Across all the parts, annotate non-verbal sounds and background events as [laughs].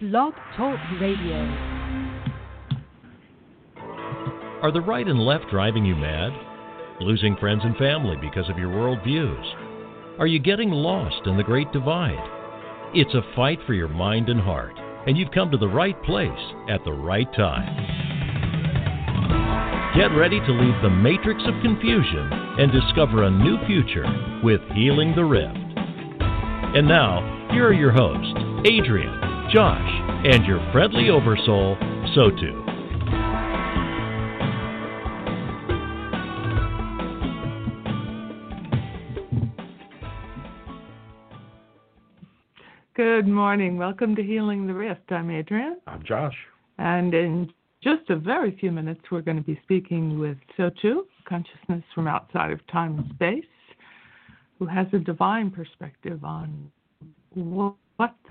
Blog Talk Radio. Are the right and left driving you mad? Losing friends and family because of your worldviews? Are you getting lost in the Great Divide? It's a fight for your mind and heart, and you've come to the right place at the right time. Get ready to leave the matrix of confusion and discover a new future with Healing the Rift. And now, here are your hosts, Adrian, Josh, and your friendly oversoul, Sotu. Good morning. Welcome to Healing the Rift. I'm Adrian. I'm Josh. And in just a very few minutes, we're going to be speaking with Sotu, consciousness from outside of time and space, who has a divine perspective on what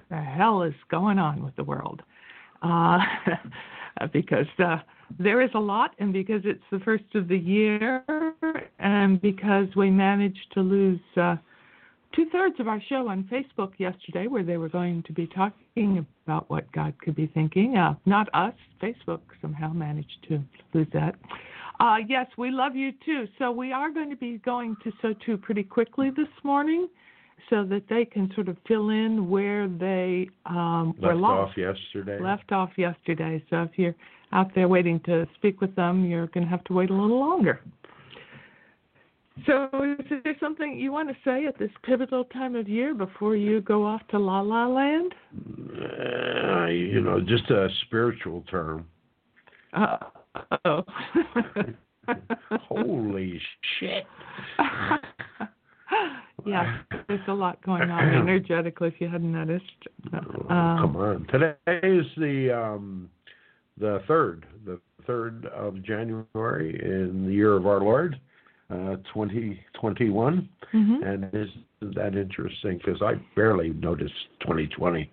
the hell is going on with the world. Uh, [laughs] because uh, there is a lot, and because it's the first of the year, and because we managed to lose. Uh, two thirds of our show on Facebook yesterday, where they were going to be talking about what God could be thinking. Uh, not us, Facebook somehow managed to lose that. Uh, yes, we love you too. So we are going to be going to Sotu pretty quickly this morning, so that they can sort of fill in where they um, Left were lost. off yesterday. Left off yesterday. So if you're out there waiting to speak with them, you're going to have to wait a little longer. So, is there something you want to say at this pivotal time of year before you go off to La La Land? Uh, you know, just a spiritual term. Uh oh. [laughs] [laughs] Holy shit. [laughs] yeah, there's a lot going on [clears throat] energetically. If you hadn't noticed. Oh, Um, come on. Today is the um the third, the third of January in the year of our Lord, uh, 2021. mhm. And isn't that interesting? Because I barely noticed 2020.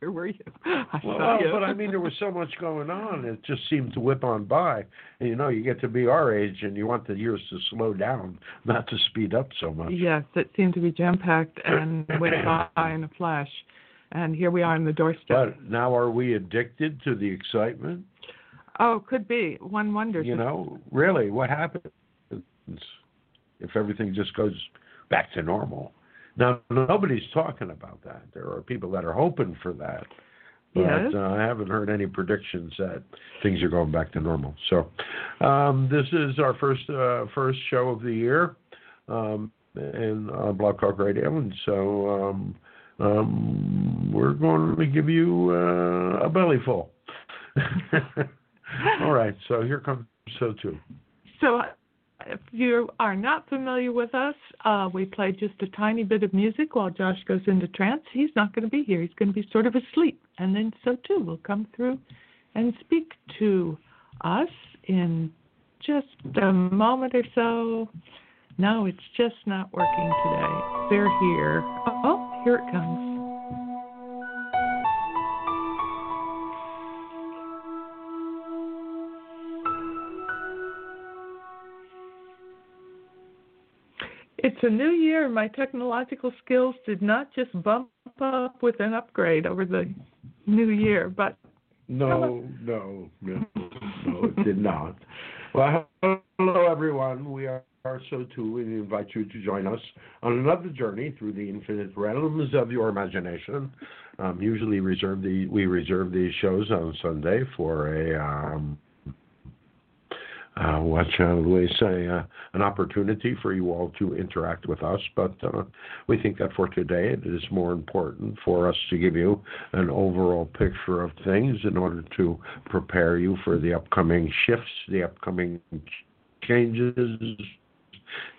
Where were you? I Well, you. but I mean, there was so much going on. It just seemed to whip on by. And you know, you get to be our age, and you want the years to slow down, not to speed up so much. Yes, it seemed to be jam packed and went by in a flash. And here we are on the doorstep. But now, are we addicted to the excitement? oh, could be. One wonders. You know, really, what happens if everything just goes back to normal? Now, nobody's talking about that. There are people that are hoping for that. But Yes. uh, I haven't heard any predictions that things are going back to normal. So, um, this is our first uh, first show of the year um, in uh, Blog Talk Radio, and so um, um, we're going to give you uh, a belly full. [laughs] All right, so here comes Sotu. So, uh, if you are not familiar with us, uh, we play just a tiny bit of music while Josh goes into trance. He's not going to be here. He's going to be sort of asleep. And then so too will come through and speak to us in just a moment or so. No, it's just not working today. They're here. Oh, here it comes. It's a new year. My technological skills did not just bump up with an upgrade over the new year, but No, no, no, no, it did not. Well, hello everyone. We are so too. We invite you to join us on another journey through the infinite realms of your imagination. Um, usually, reserve the we reserve these shows on Sunday for a um, uh, what shall we say, uh, an opportunity for you all to interact with us. But uh, we think that for today, it is more important for us to give you an overall picture of things in order to prepare you for the upcoming shifts, the upcoming changes,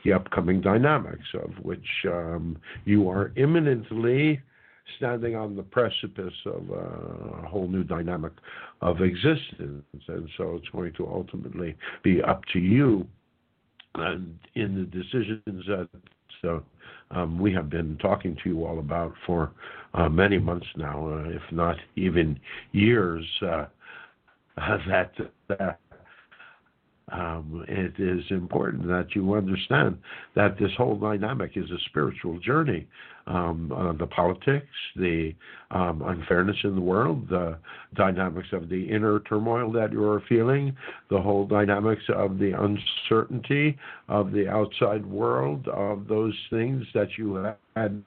the upcoming dynamics of which um, you are imminently standing on the precipice of a whole new dynamic of existence. And so it's going to ultimately be up to you and in the decisions that so, um, we have been talking to you all about for uh, many months now, uh, if not even years, uh, [laughs] that uh, um, it is important that you understand that this whole dynamic is a spiritual journey. Um, uh, the politics, the um, unfairness in the world, the dynamics of the inner turmoil that you're feeling, the whole dynamics of the uncertainty of the outside world, of those things that you had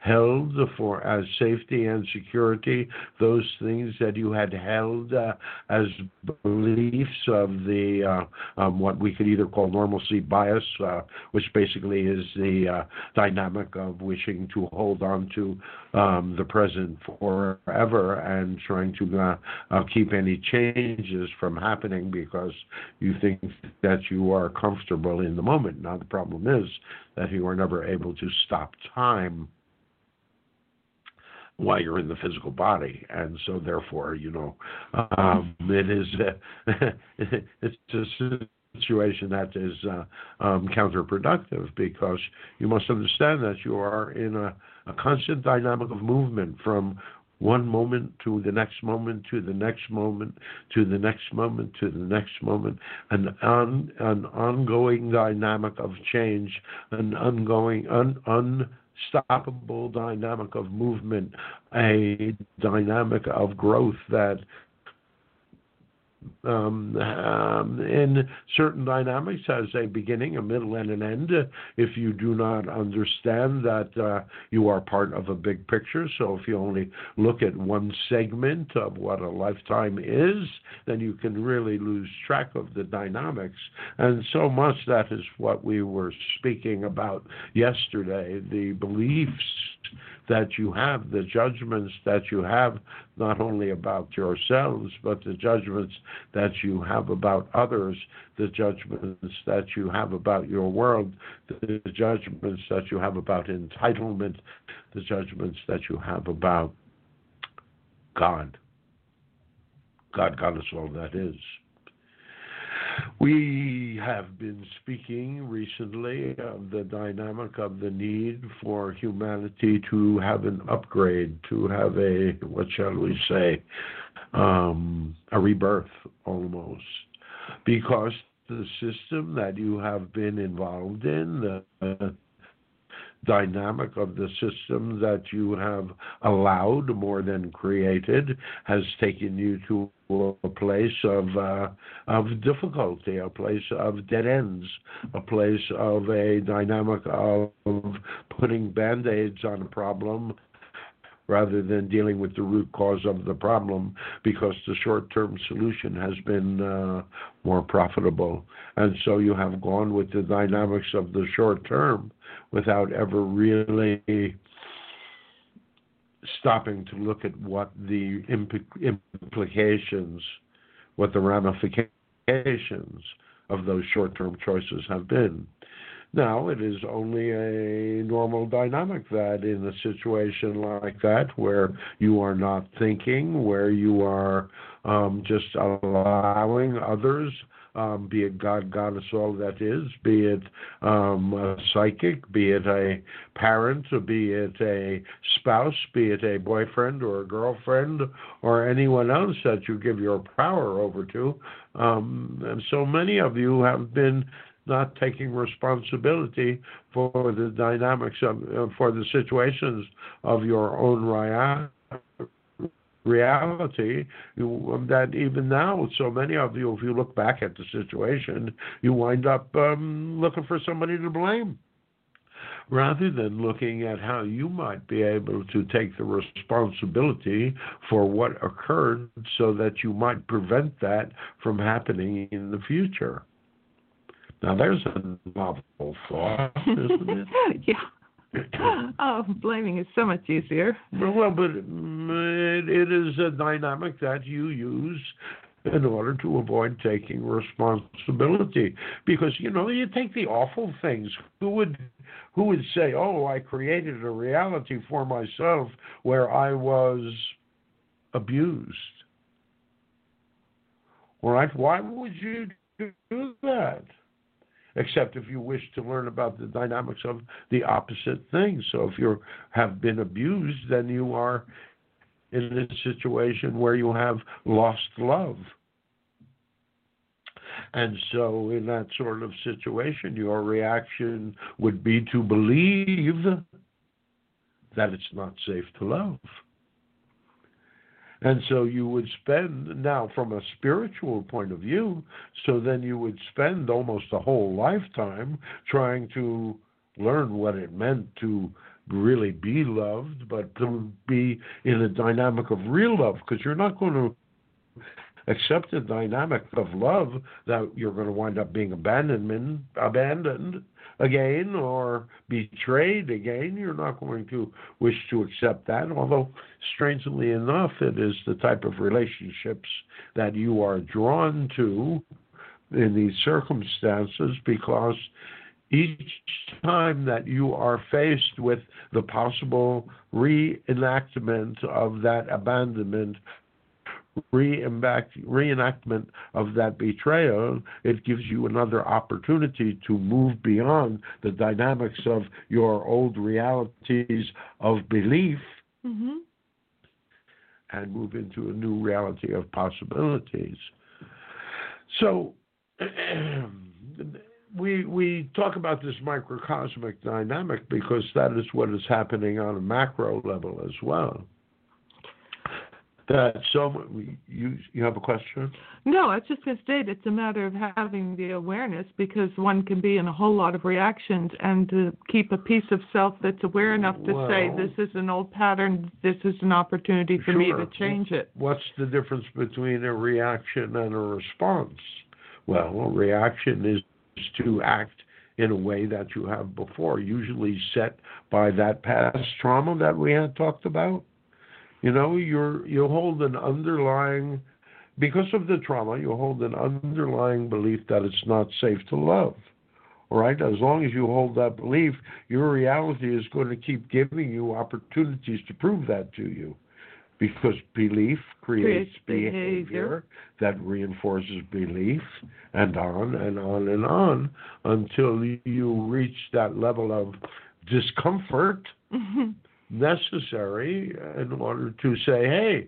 held for as safety and security, those things that you had held uh, as beliefs of the uh, um, what we could either call normalcy bias, uh, which basically is the uh, dynamic of wishing to hold on to um, the present forever and trying to uh, uh, keep any changes from happening because you think that you are comfortable in the moment. Now the problem is that you are never able to stop time while you're in the physical body, and so therefore, you know, um, it is uh, [laughs] it's a situation that is uh, um, counterproductive because you must understand that you are in a, a constant dynamic of movement from one moment to the next moment to the next moment to the next moment to the next moment. An on, an ongoing dynamic of change an ongoing un, un unstoppable dynamic of movement, a dynamic of growth that um, um, in certain dynamics has a beginning, a middle, and an end. If you do not understand that uh, you are part of a big picture, so if you only look at one segment of what a lifetime is, then you can really lose track of the dynamics. And so much that is what we were speaking about yesterday the beliefs that you have, the judgments that you have, not only about yourselves, but the judgments that you have about others, the judgments that you have about your world, the judgments that you have about entitlement, the judgments that you have about God. God Goddess all that is. We have been speaking recently of the dynamic of the need for humanity to have an upgrade, to have a, what shall we say, um, a rebirth almost. Because the system that you have been involved in, the dynamic of the system that you have allowed more than created has taken you to a place of uh, of difficulty, a place of dead ends, a place of a dynamic of putting band-aids on a problem rather than dealing with the root cause of the problem because the short term solution has been uh, more profitable. And so you have gone with the dynamics of the short term without ever really stopping to look at what the implications, what the ramifications of those short term choices have been. Now, it is only a normal dynamic that in a situation like that, where you are not thinking, where you are um, just allowing others um, be it God, Goddess, all that is, be it um, a psychic, be it a parent, be it a spouse, be it a boyfriend or a girlfriend, or anyone else that you give your power over to. Um, and so many of you have been not taking responsibility for the dynamics of, uh, for the situations of your own reality um, that even now, so many of you, if you look back at the situation, you wind up um, looking for somebody to blame. Rather than looking at how you might be able to take the responsibility for what occurred so that you might prevent that from happening in the future. Now, there's a novel thought, isn't it? [laughs] yeah. oh, blaming is so much easier. Well, but it, it is a dynamic that you use in order to avoid taking responsibility because you know you take the awful things who would who would say oh i created a reality for myself where i was abused all right why would you do that except if you wish to learn about the dynamics of the opposite thing. So if you have been abused, then you are in a situation where you have lost love. And so, in that sort of situation, your reaction would be to believe that it's not safe to love. And so you would spend, now from a spiritual point of view, so then you would spend almost a whole lifetime trying to learn what it meant to really be loved, but to be in a dynamic of real love, because you're not going to accept a dynamic of love that you're going to wind up being abandoned, abandoned again or betrayed again. You're not going to wish to accept that. Although, strangely enough, it is the type of relationships that you are drawn to in these circumstances because each time that you are faced with the possible reenactment of that abandonment reenactment of that betrayal, it gives you another opportunity to move beyond the dynamics of your old realities of belief Mm-hmm. and move into a new reality of possibilities. So, [clears throat] we we talk about this microcosmic dynamic because that is what is happening on a macro level as well. That so you you have a question? No, I was just going to state it's a matter of having the awareness because one can be in a whole lot of reactions and to keep a piece of self that's aware enough to say this is an old pattern, this is an opportunity for me to change it. What's the difference between a reaction and a response? Well, a reaction is to act in a way that you have before, usually set by that past trauma that we had talked about. You know, you're you hold an underlying because of the trauma, you hold an underlying belief that it's not safe to love. All right? As long as you hold that belief, your reality is going to keep giving you opportunities to prove that to you. Because belief creates, Creates behavior. behavior that reinforces belief, and on and on and on until you reach that level of discomfort Mm-hmm. Necessary in order to say, hey,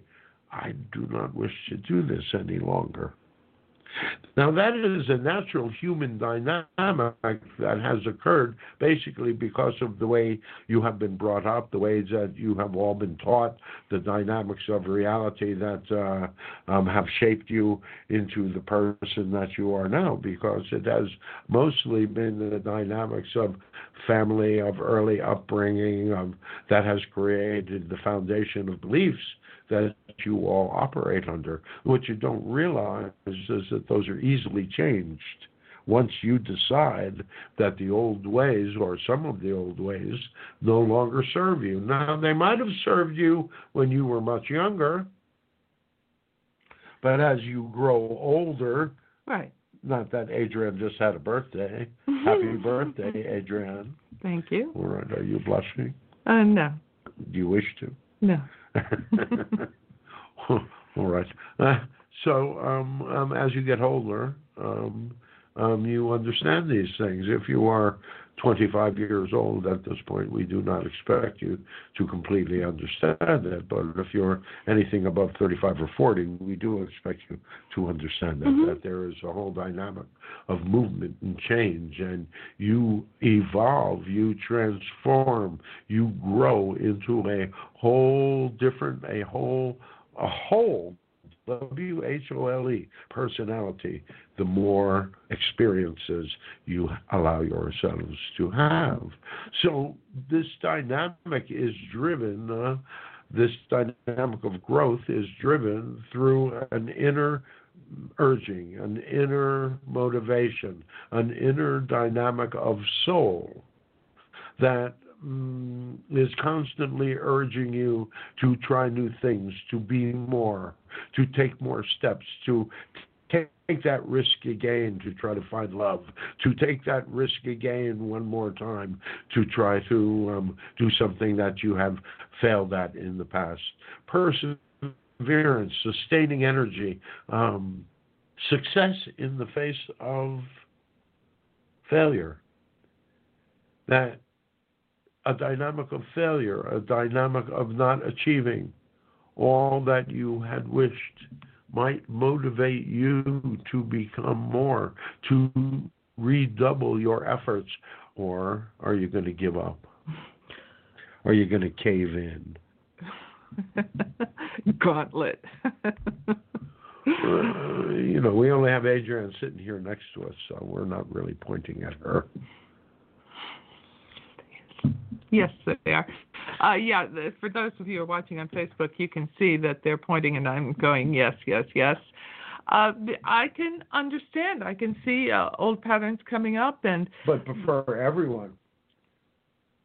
I do not wish to do this any longer. Now, that is a natural human dynamic that has occurred basically because of the way you have been brought up, the ways that you have all been taught, the dynamics of reality that uh, um, have shaped you into the person that you are now, because it has mostly been the dynamics of family, of early upbringing, of, that has created the foundation of beliefs that you all operate under. What you don't realize is that those are easily changed. Once you decide that the old ways, or some of the old ways, no longer serve you. Now, they might have served you when you were much younger, but as you grow older, Right. not that Adrian just had a birthday. Happy [laughs] birthday, Adrian. Thank you. All right, are you blushing? Uh, no, Do you wish to? no. [laughs] All right. Uh, so um, um, as you get older, um, um, you understand these things. If you are 25 years old at this point, we do not expect you to completely understand it. But if you're anything above 35 or 40, we do expect you to understand that, Mhm. that there is a whole dynamic of movement and change, and you evolve, you transform, you grow into a whole different, a whole, a whole W H O L E personality, the more experiences you allow yourselves to have. So this dynamic is driven, uh, this dynamic of growth is driven through an inner urging, an inner motivation, an inner dynamic of soul that mm, is constantly urging you to try new things, to be more, to take more steps, to take that risk again to try to find love, to take that risk again one more time to try to um, do something that you have failed at in the past. Perseverance, sustaining energy, um, success in the face of failure. That a dynamic of failure, a dynamic of not achieving all that you had wished might motivate you to become more, to redouble your efforts, or are you going to give up? Are you going to cave in? [laughs] Gauntlet. [laughs] uh, you know, we only have Adrian sitting here next to us, so we're not really pointing at her. Yes, they are. Uh, yeah, the, for those of you who are watching on Facebook, you can see that they're pointing and I'm going, yes, yes, yes. Uh, I can understand. I can see uh, old patterns coming up, and but for everyone,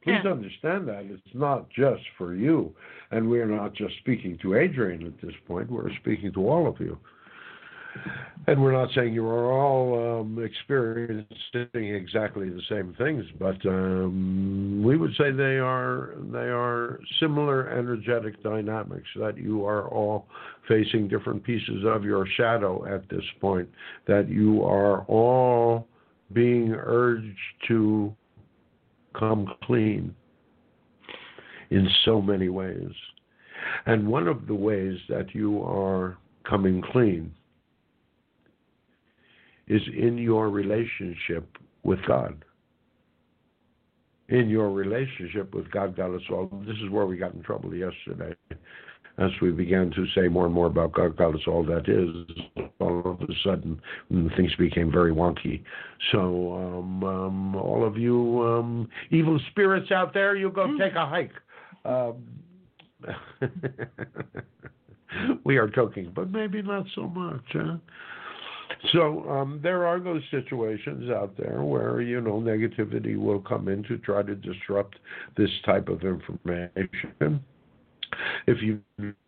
please Yeah. understand that it's not just for you, and we're not just speaking to Adrian at this point. We're speaking to all of you, and we're not saying you are all um, experiencing exactly the same things, but um, we would say they are they are similar energetic dynamics that you are all facing different pieces of your shadow at this point. That you are all being urged to come clean in so many ways. And one of the ways that you are coming clean is in your relationship with God. In your relationship with God, Goddess all. This is where we got in trouble yesterday. As we began to say more and more about God, God is all that is, all of a sudden mm, things became very wonky. So, um, um, all of you um, evil spirits out there, you go take a hike. Um, [laughs] we are joking, but maybe not so much. Huh? So um, there are those situations out there where you know negativity will come in to try to disrupt this type of information. If you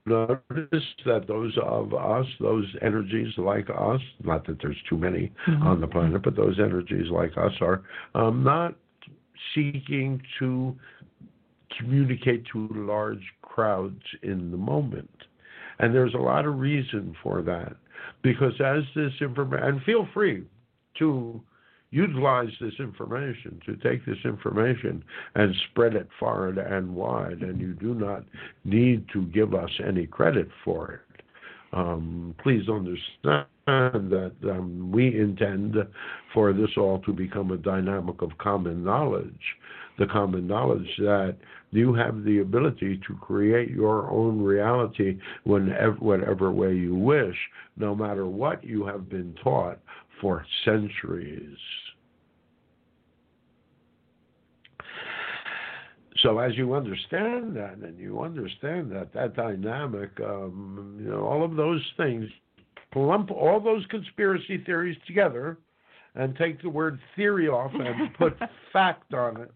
notice that those of us, those energies like us, not that there's too many on the planet, but those energies like us are um, not seeking to communicate to large crowds in the moment. And there's a lot of reason for that. Because as this information, and feel free to utilize this information, to take this information and spread it far and wide, and you do not need to give us any credit for it. Um, please understand that um, we intend for this all to become a dynamic of common knowledge. The common knowledge that you have the ability to create your own reality whenever, whatever way you wish, no matter what you have been taught for centuries. So as you understand that, and you understand that that dynamic, um, you know, all of those things, lump all those conspiracy theories together, and take the word theory off and put [laughs] fact on it,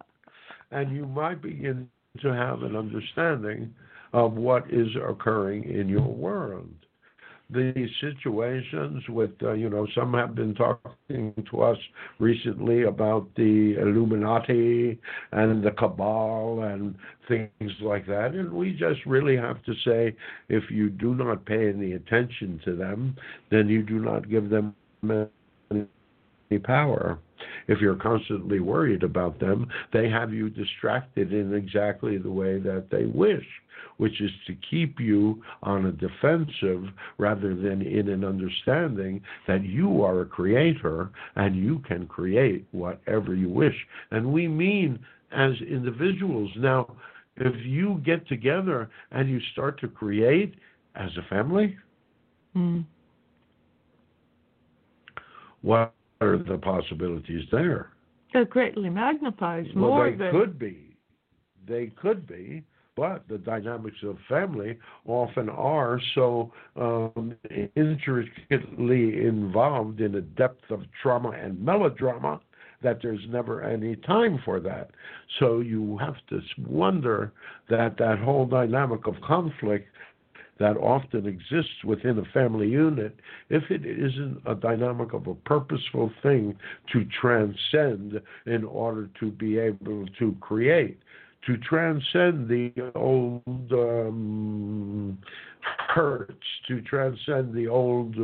and you might begin to have an understanding of what is occurring in your world. These situations with, uh, you know, some have been talking to us recently about the Illuminati and the Cabal and things like that. And we just really have to say if you do not pay any attention to them, then you do not give them power. If you're constantly worried about them, they have you distracted in exactly the way that they wish, which is to keep you on a defensive rather than in an understanding that you are a creator and you can create whatever you wish. And we mean as individuals. Now, if you get together and you start to create as a family, Mm. what are the possibilities there? It greatly magnifies Well, more they than could be. They could be, but the dynamics of family often are so um, intricately involved in a depth of trauma and melodrama that there's never any time for that. So you have to wonder that that whole dynamic of conflict that often exists within a family unit, if it isn't a dynamic of a purposeful thing to transcend in order to be able to create, to transcend the old um, hurts, to transcend the old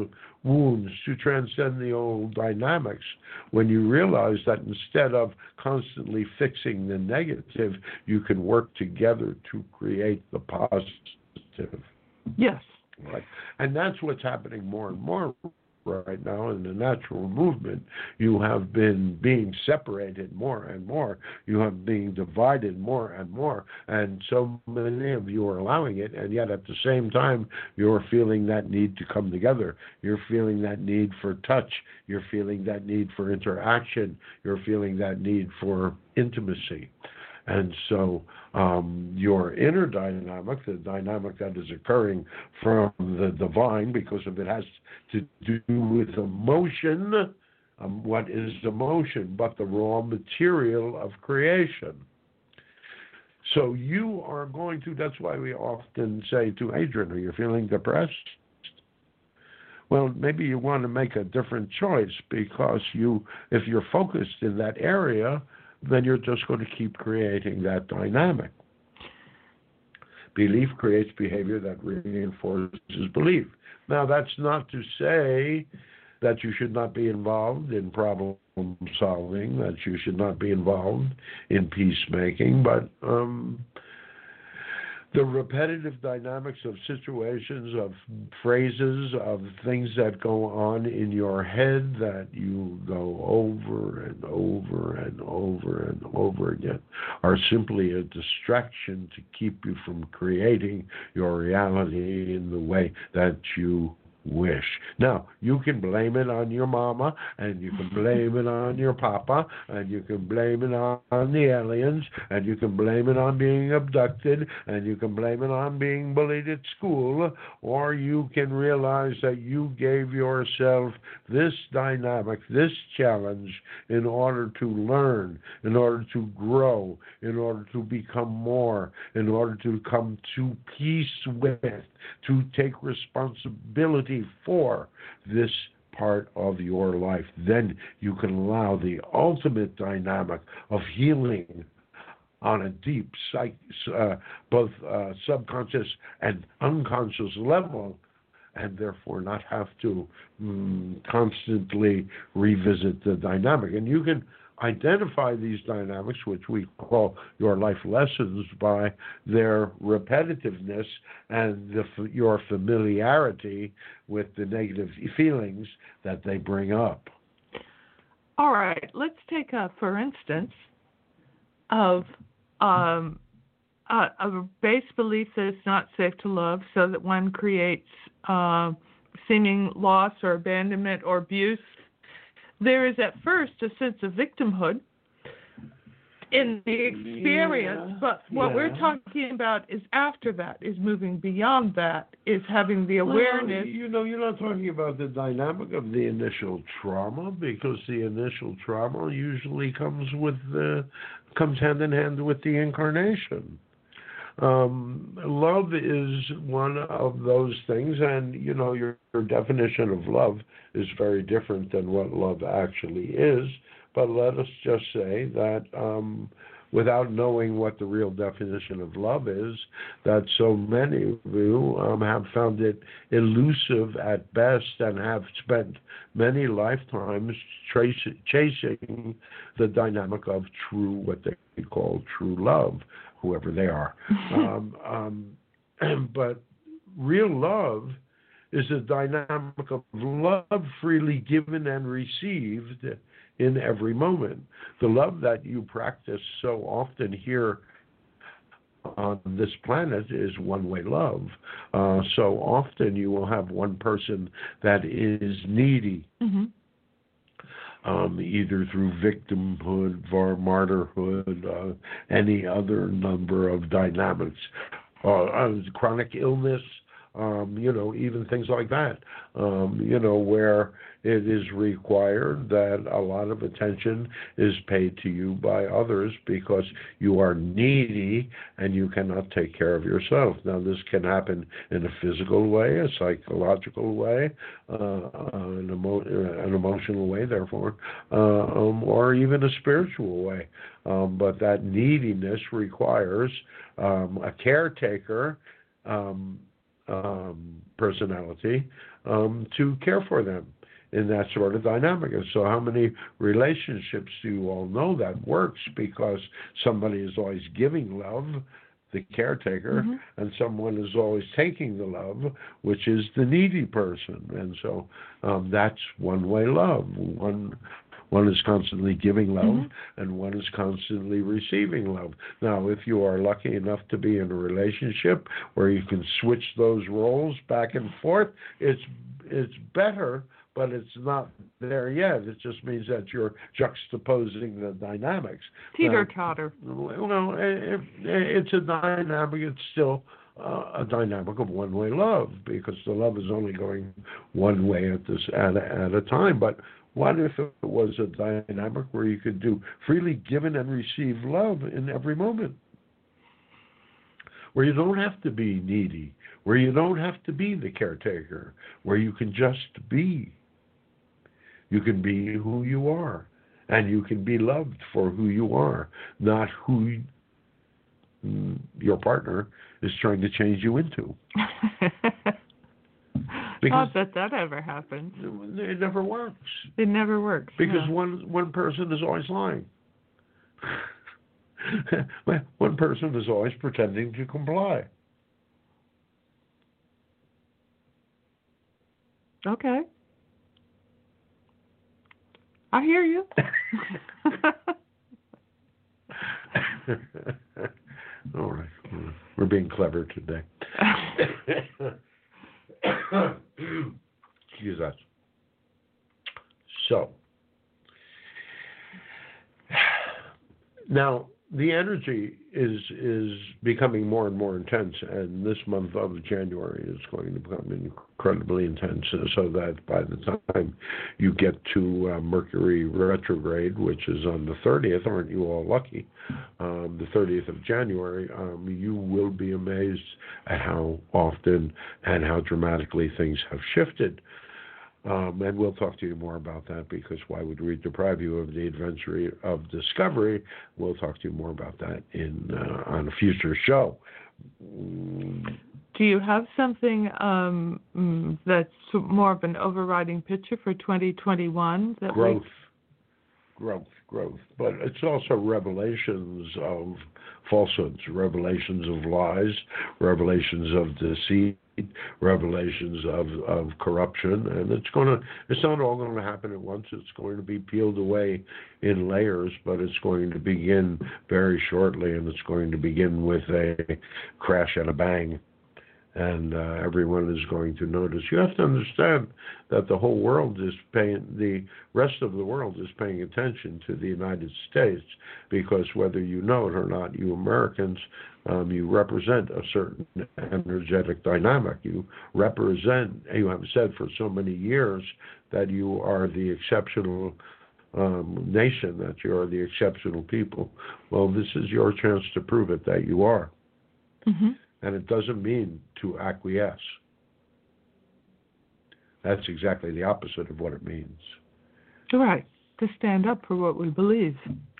wounds, to transcend the old dynamics, when you realize that instead of constantly fixing the negative, you can work together to create the positive. Yes. Right. And that's what's happening more and more right now in the natural movement. You have been being separated more and more. You have been divided more and more. And so many of you are allowing it, and yet at the same time, you're feeling that need to come together. You're feeling that need for touch. You're feeling that need for interaction. You're feeling that need for intimacy. And so um, your inner dynamic, the dynamic that is occurring from the divine, because of it has to do with emotion. Um, what is emotion but the raw material of creation? So you are going to, that's why we often say to Adrian, Are you feeling depressed? Well, maybe you want to make a different choice because you, if you're focused in that area, then you're just going to keep creating that dynamic. Belief creates behavior that reinforces belief. Now, that's not to say that you should not be involved in problem solving, that you should not be involved in peacemaking, but um, the repetitive dynamics of situations, of phrases, of things that go on in your head that you go over and over and over and over again are simply a distraction to keep you from creating your reality in the way that you wish. Now, you can blame it on your mama, and you can blame it on your papa, and you can blame it on, the aliens, and you can blame it on being abducted, and you can blame it on being bullied at school, or you can realize that you gave yourself this dynamic, this challenge, in order to learn, in order to grow, in order to become more, in order to come to peace with, to take responsibility for this part of your life. Then you can allow the ultimate dynamic of healing on a deep, psych, uh, both uh, subconscious and unconscious level, and therefore not have to mm, constantly revisit the dynamic. And you can identify these dynamics, which we call your life lessons, by their repetitiveness and the, your familiarity with the negative feelings that they bring up. All right, let's take a for instance of um, a, a, base belief that it's not safe to love, so that one creates uh, seeming loss or abandonment or abuse there is at first a sense of victimhood in the experience, yeah, but what yeah. we're talking about is after that, is moving beyond that, is having the awareness. Well, you know, you're not talking about the dynamic of the initial trauma because the initial trauma usually comes with the comes hand in hand with the incarnation. Um, love is one of those things, and you know your, your definition of love is very different than what love actually is. But let us just say that um, without knowing what the real definition of love is, that so many of you um, have found it elusive at best and have spent many lifetimes trace, chasing the dynamic of true, what they call true love whoever they are. [laughs] um, um, [clears throat] but real love is a dynamic of love freely given and received in every moment. The love that you practice so often here on this planet is one way love. Uh, so often you will have one person that is needy. Mm-hmm um, either through victimhood or martyrhood, uh, any other number of dynamics, uh, uh, chronic illness, um, you know, even things like that, um, you know, where it is required that a lot of attention is paid to you by others because you are needy and you cannot take care of yourself. Now, this can happen in a physical way, a psychological way, uh, an, emo- an, emotional way, therefore, uh, um, or even a spiritual way. Um, but that neediness requires um, a caretaker um, um, personality um, to care for them in that sort of dynamic. And so, how many relationships do you all know that works because somebody is always giving love the caretaker, Mhm. and someone is always taking the love, which is the needy person. And so um, that's one-way love. One one is constantly giving love, Mhm. and one is constantly receiving love. Now, if you are lucky enough to be in a relationship where you can switch those roles back and forth, it's it's better but it's not there yet. It just means that you're juxtaposing the dynamics. Teeter totter. Well, it, it's a dynamic. It's still uh, a dynamic of one-way love because the love is only going one way at this at a, at a time. But what if it was a dynamic where you could do freely given and receive love in every moment? Where you don't have to be needy, where you don't have to be the caretaker, where you can just be. You can be who you are, and you can be loved for who you are, not who mm, your partner is trying to change you into. [laughs] Because- Not that that ever happens. It never works It never works. because one one person is always lying. [laughs] One person is always pretending to comply. Okay. I hear you. [laughs] All right, we're being clever today. [coughs] Excuse us. So, [sighs] now the energy is is becoming more and more intense, and this month of January is going to become incredibly intense. So that by the time you get to uh, Mercury retrograde, which is on the 30th, aren't you all lucky? Um, the 30th of January, um, you will be amazed at how often and how dramatically things have shifted. Um, and we'll talk to you more about that because why would we deprive you of the adventure of discovery? We'll talk to you more about that in uh, on a future show. Do you have something um, that's more of an overriding picture for 2021? That we- growth, growth, growth. But it's also revelations of falsehoods, revelations of lies, revelations of deceit, revelations of, of corruption, and it's going to. It's not all going to happen at once. It's going to be peeled away in layers, but it's going to begin very shortly, and it's going to begin with a crash and a bang and uh, everyone is going to notice. You have to understand that the whole world is paying, the rest of the world is paying attention to the United States because whether you know it or not, you Americans, um, you represent a certain energetic dynamic. You represent, you have said for so many years that you are the exceptional um, nation, that you are the exceptional people. Well, this is your chance to prove it that you are Mhm. And it doesn't mean to acquiesce. That's exactly the opposite of what it means. Right. To stand up for what we believe,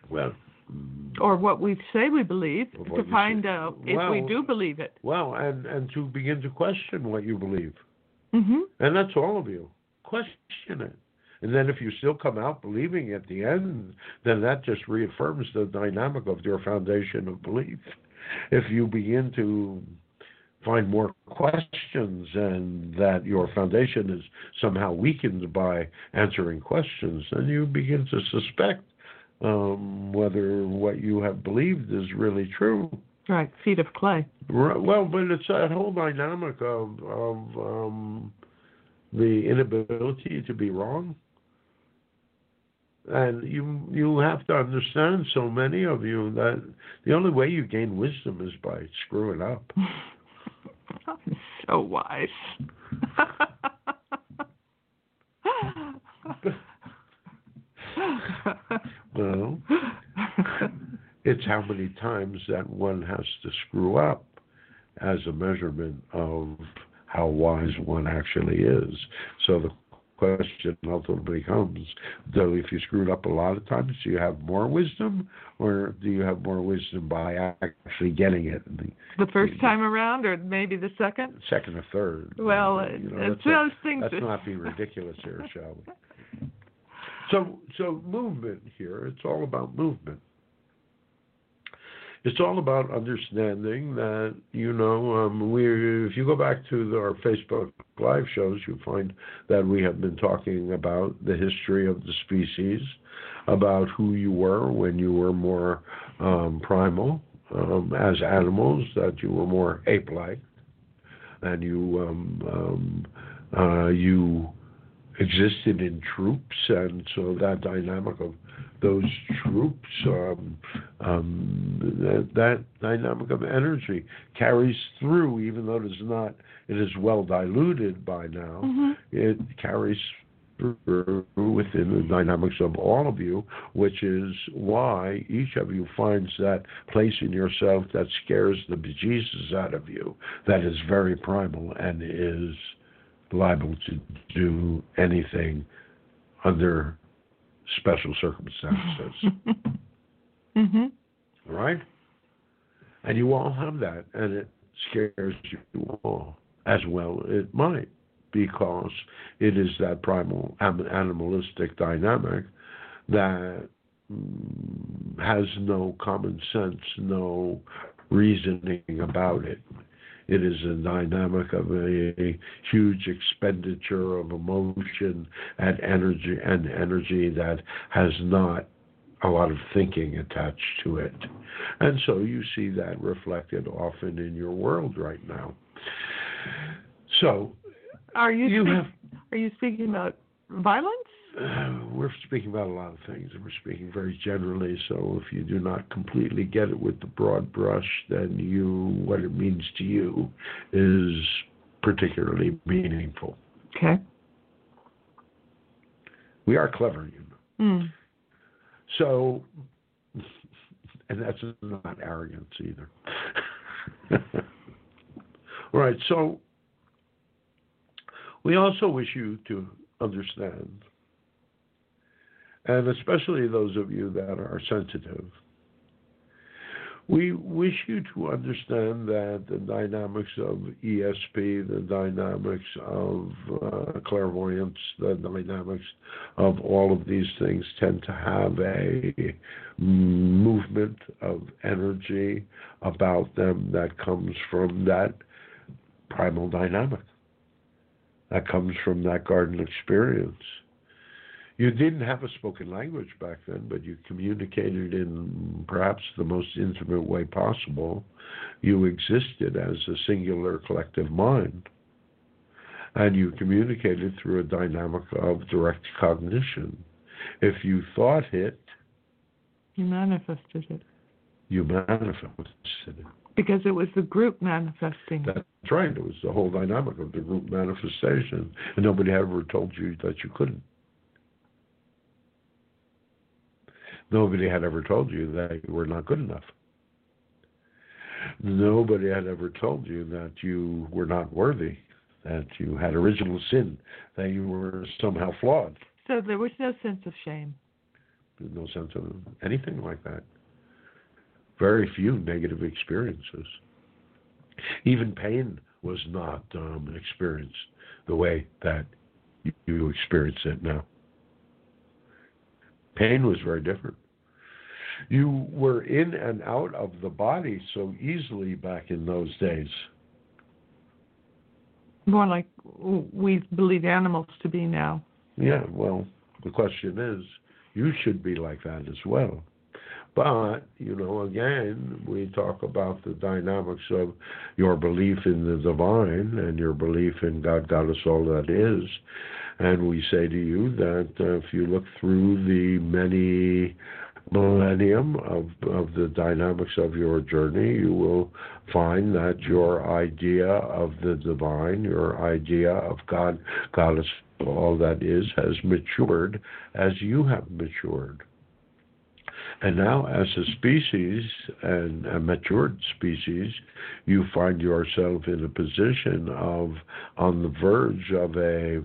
Well, mm, or what we say we believe, to find say. out if we do believe it. well, and and to begin to question what you believe, Mm-hmm. and that's all of you. Question it, and then if you still come out believing at the end, then that just reaffirms the dynamic of your foundation of belief. If you begin to find more questions and that your foundation is somehow weakened by answering questions, then you begin to suspect um, whether what you have believed is really true. Right. Feet of clay. Right, Well, but it's that whole dynamic of of um, the inability to be wrong, and you you have to understand. So many of you that the only way you gain wisdom is by screwing up. [laughs] I'm so wise. [laughs] Well, it's how many times that one has to screw up as a measurement of how wise one actually is. So the question ultimately comes, though if you screwed up a lot of times, do you have more wisdom or do you have more wisdom by actually getting it the the first time around, or maybe the second? second or third? Well, You know, it's those things. Let's that- not be ridiculous here, shall we? So, so movement here. It's all about movement. It's all about understanding that you know um, we if you go back to the, our Facebook live shows, you find that we have been talking about the history of the species, about who you were when you were more um, primal um, as animals, that you were more ape-like, and you um, um, uh, you existed in troops, and so that dynamic of those troops, um, um, that, that, dynamic of energy carries through, even though it is not, it is well diluted by now. Mm-hmm. It carries through within the dynamics of all of you, which is why each of you finds that place in yourself that scares the bejesus out of you, that is very primal and is liable to do anything under special circumstances. [laughs] mm-hmm. All right? And you all have that, and it scares you all as well. It might, because it is that primal animalistic dynamic that mm, has no common sense, no reasoning about it. It is a dynamic of a, huge expenditure of emotion and energy and energy that has not a lot of thinking attached to it. And so you see that reflected often in your world right now. So are you, you speak, have are you speaking about violence? Uh, [sighs] we're speaking about a lot of things, and we're speaking very generally. So if you do not completely get it with the broad brush, then you what it means to you is particularly meaningful. Okay. We are clever, you know. Mm. So, [laughs] and that's not arrogance either. [laughs] All right. So we also wish you to understand and especially those of you that are sensitive. We wish you to understand that the dynamics of ESP, the dynamics of uh, clairvoyance, the dynamics of all of these things tend to have a movement of energy about them that comes from that primal dynamic, that comes from that garden experience you didn't have a spoken language back then, but you communicated in perhaps the most intimate way possible. You existed as a singular collective mind. And you communicated through a dynamic of direct cognition. If you thought it, you manifested it. You manifested it. Because it was the group manifesting. That's right. It was the whole dynamic of the group manifestation. And nobody ever told you that you couldn't. Nobody had ever told you that you were not good enough. Nobody had ever told you that you were not worthy, that you had original sin, that you were somehow flawed. So there was no sense of shame. No sense of anything like that. Very few negative experiences. Even pain was not um, experienced the way that you experience it now. Pain was very different. You were in and out of the body so easily back in those days. More like we believe animals to be now. Yeah, well, the question is, you should be like that as well. But, you know, again, we talk about the dynamics of your belief in the divine and your belief in God, God, Goddess, all that is. And we say to you that uh, if you look through the many millennium of, of the dynamics of your journey, you will find that your idea of the divine, your idea of God, Goddess, all that is, has matured as you have matured. And now, as a species and a matured species, you find yourself in a position of on the verge of a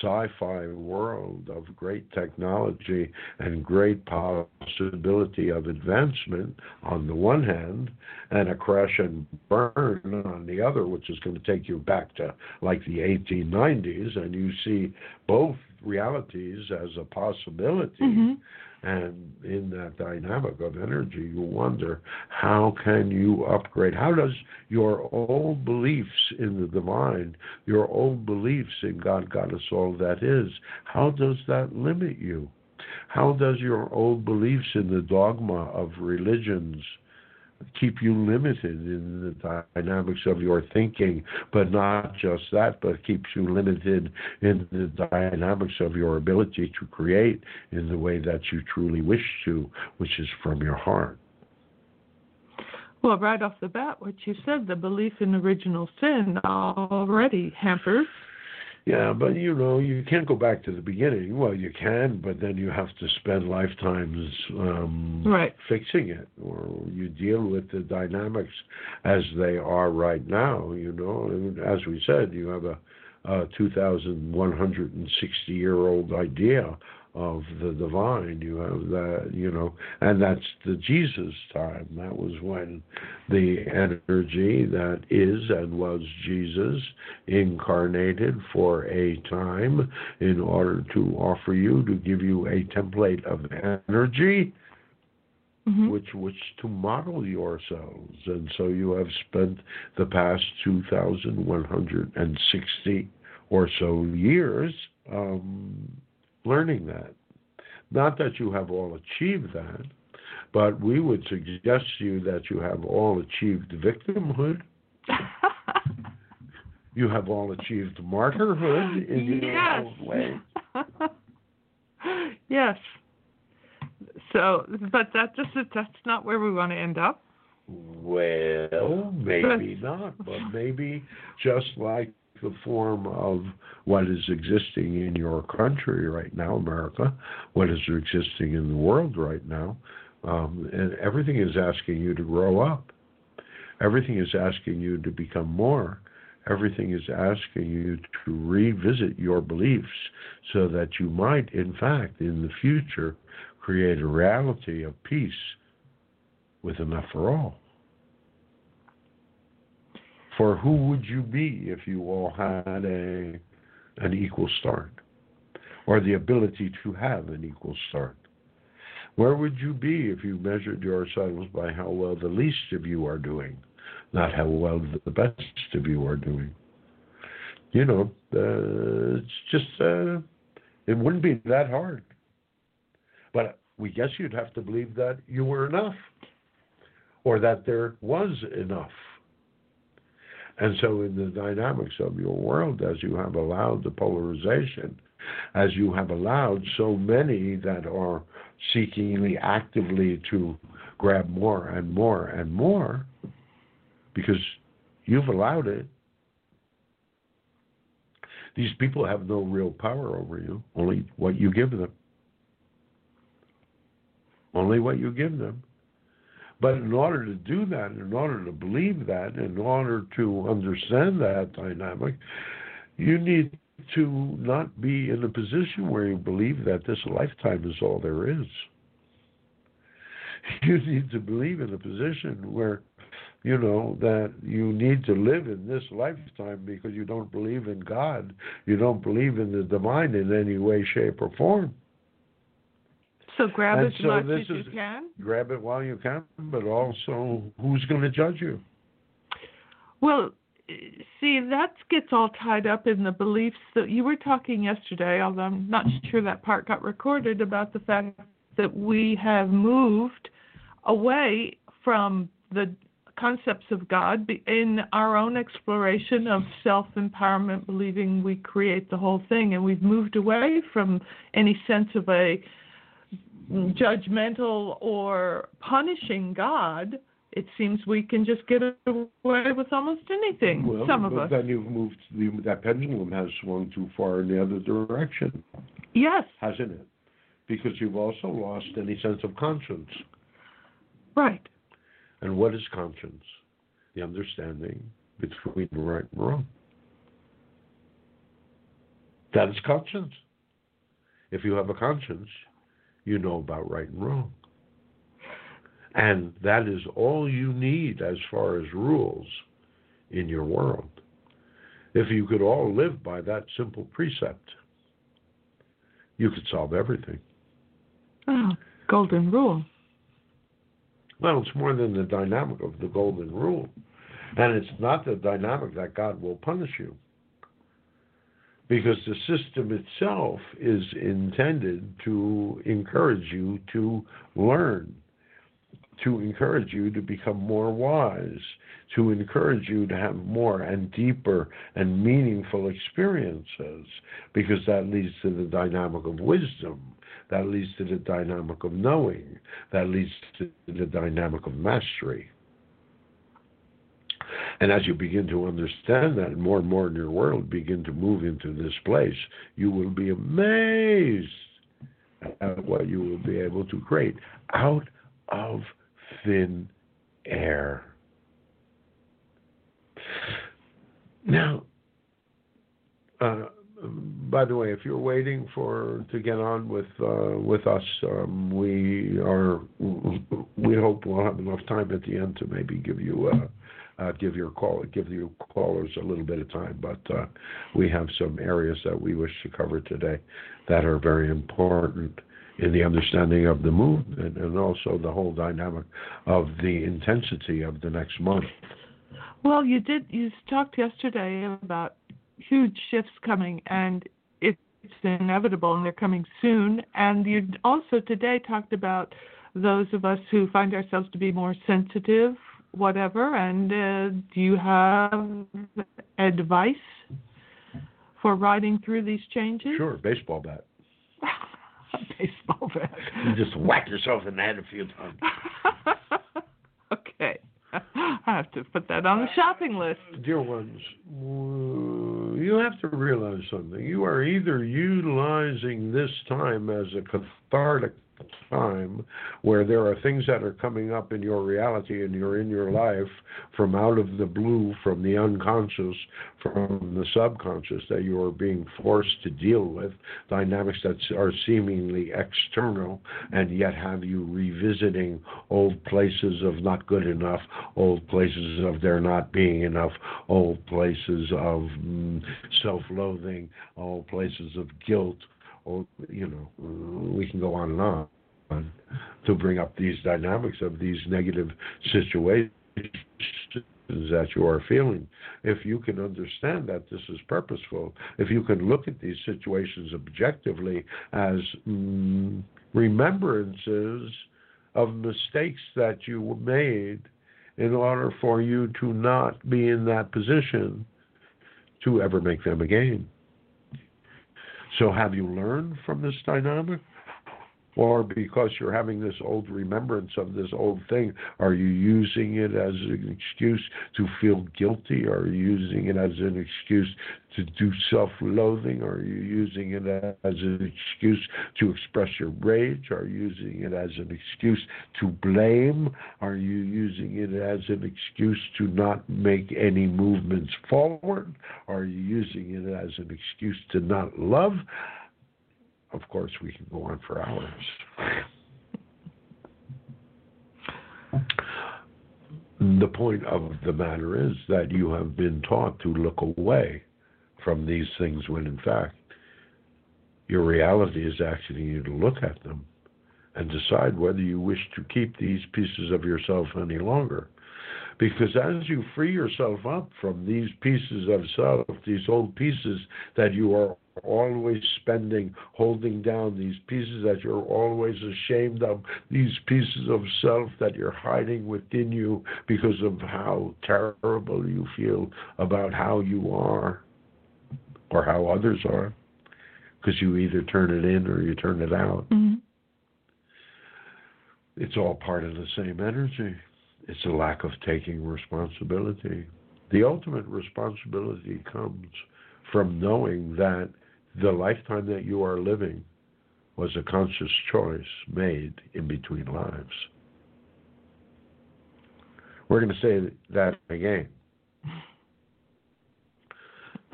sci-fi world of great technology and great possibility of advancement on the one hand and a crash and burn on the other which is going to take you back to like the 1890s and you see both realities as a possibility mm-hmm. And in that dynamic of energy, you wonder how can you upgrade? How does your old beliefs in the divine, your old beliefs in God, Goddess, all that is, how does that limit you? How does your old beliefs in the dogma of religions, keep you limited in the dynamics of your thinking, but not just that, but keeps you limited in the dynamics of your ability to create in the way that you truly wish to, which is from your heart. Well, right off the bat, what you said, the belief in original sin already hampers yeah, but you know, you can't go back to the beginning. Well, you can, but then you have to spend lifetimes um, right. fixing it, or you deal with the dynamics as they are right now. You know, and as we said, you have a, a 2,160 year old idea of the divine. You have that, you know, and that's the Jesus time. That was when the energy that is and was Jesus incarnated for a time in order to offer you, to give you a template of energy. Mm-hmm. Which which to model yourselves, and so you have spent the past two thousand one hundred and sixty or so years um, learning that. Not that you have all achieved that, but we would suggest to you that you have all achieved victimhood. [laughs] you have all achieved martyrhood in your yes. own way. [laughs] yes. So, but that just that's not where we want to end up. Well, maybe not, but maybe just like the form of what is existing in your country right now, America, what is existing in the world right now. Um, and everything is asking you to grow up. Everything is asking you to become more. Everything is asking you to revisit your beliefs so that you might, in fact, in the future, create a reality of peace with enough for all. For who would you be if you all had a an equal start, or the ability to have an equal start? Where would you be if you measured yourselves by how well the least of you are doing, not how well the best of you are doing? You know, uh, it's just uh, it wouldn't be that hard. But we guess you'd have to believe that you were enough, or that there was enough. And so, in the dynamics of your world, as you have allowed the polarization, as you have allowed so many that are seeking actively to grab more and more and more, because you've allowed it, these people have no real power over you, only what you give them. Only what you give them. But in order to do that, in order to believe that, in order to understand that dynamic, you need to not be in a position where you believe that this lifetime is all there is. [laughs] You need to believe in a position where, you know, that you need to live in this lifetime because you don't believe in God. You don't believe in the divine in any way, shape, or form. So grab And as so much as you can. Grab it while you can, but also who's going to judge you? Well, see, that gets all tied up in the beliefs that you were talking yesterday, although I'm not sure that part got recorded, about the fact that we have moved away from the concepts of God in our own exploration of self empowerment, believing we create the whole thing, and we've moved away from any sense of a judgmental or punishing God, it seems we can just get away with almost anything. Well, some of us. then you've moved. The, that pendulum has swung too far in the other direction, Yes, hasn't it? Because you've also lost any sense of conscience. right. And what is conscience? The understanding between right and wrong. That is conscience. If you have a conscience, you know about right and wrong. And that is all you need as far as rules in your world. If you could all live by that simple precept, you could solve everything. Oh, golden rule. Well, it's more than the dynamic of the golden rule. And it's not the dynamic that God will punish you. Because the system itself is intended to encourage you to learn, to encourage you to become more wise, to encourage you to have more and deeper and meaningful experiences, because that leads to the dynamic of wisdom that leads to the dynamic of knowing, that leads to the dynamic of mastery. And as you begin to understand that, more and more in your world begin to move into this place, you will be amazed at what you will be able to create out of thin air. Now, uh, by the way, if you're waiting for to get on with uh, with us, um, we are. We hope we'll have enough time at the end to maybe give you uh, give your call give you callers a little bit of time. But uh, we have some areas that we wish to cover today that are very important in the understanding of the movement and also the whole dynamic of the intensity of the next month. Well, you did. You talked yesterday about huge shifts coming, and it's inevitable, and they're coming soon. And you also today talked about those of us who find ourselves to be more sensitive, whatever. And uh, do you have advice for riding through these changes? Sure, baseball bat. [laughs] baseball bat. You just whack yourself in the head a few times. [laughs] okay. I have to put that on the shopping list. Dear ones, you have to realize something. You are either utilizing this time as a cathartic time where there are things that are coming up in your reality and you're in your life from out of the blue, from the unconscious, from the subconscious that you are being forced to deal with, dynamics that are seemingly external, and yet have you revisiting old places of not good enough, old places of there not being enough, old places of mm, self loathing, old places of guilt or you know, we can go on and on to bring up these dynamics of these negative situations that you are feeling. If you can understand that this is purposeful, if you can look at these situations objectively as mm, remembrances of mistakes that you made in order for you to not be in that position to ever make them again. So have you learned from this dynamic? Or because you're having this old remembrance of this old thing, are you using it as an excuse to feel guilty? Are you using it as an excuse to do self loathing? Are you using it as an excuse to express your rage? Are you using it as an excuse to blame? Are you using it as an excuse to not make any movements forward? Are you using it as an excuse to not love? Of course, we can go on for hours. the point of the matter is that you have been taught to look away from these things when, in fact, your reality is asking you to look at them and decide whether you wish to keep these pieces of yourself any longer. Because as you free yourself up from these pieces of self, these old pieces that you are always spending, holding down these pieces that you're always ashamed of, these pieces of self that you're hiding within you because of how terrible you feel about how you are or how others are. Because you either turn it in or you turn it out. Mm-hmm. It's all part of the same energy. It's a lack of taking responsibility. The ultimate responsibility comes from knowing that the lifetime that you are living was a conscious choice made in between lives. We're going to say that again.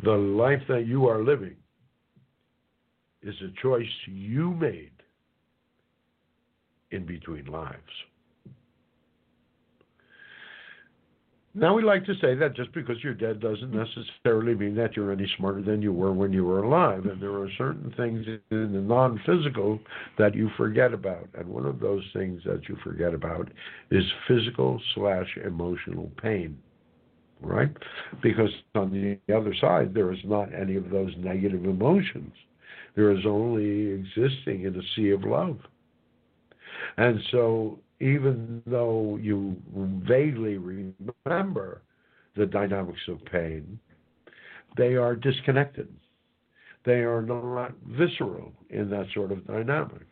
The life that you are living is a choice you made in between lives. Now, we like to say that just because you're dead doesn't necessarily mean that you're any smarter than you were when you were alive. And there are certain things in the non physical that you forget about. And one of those things that you forget about is physical slash emotional pain, right? Because on the other side, there is not any of those negative emotions, there is only existing in a sea of love. And so even though you vaguely remember the dynamics of pain, they are disconnected. They are not visceral in that sort of dynamic.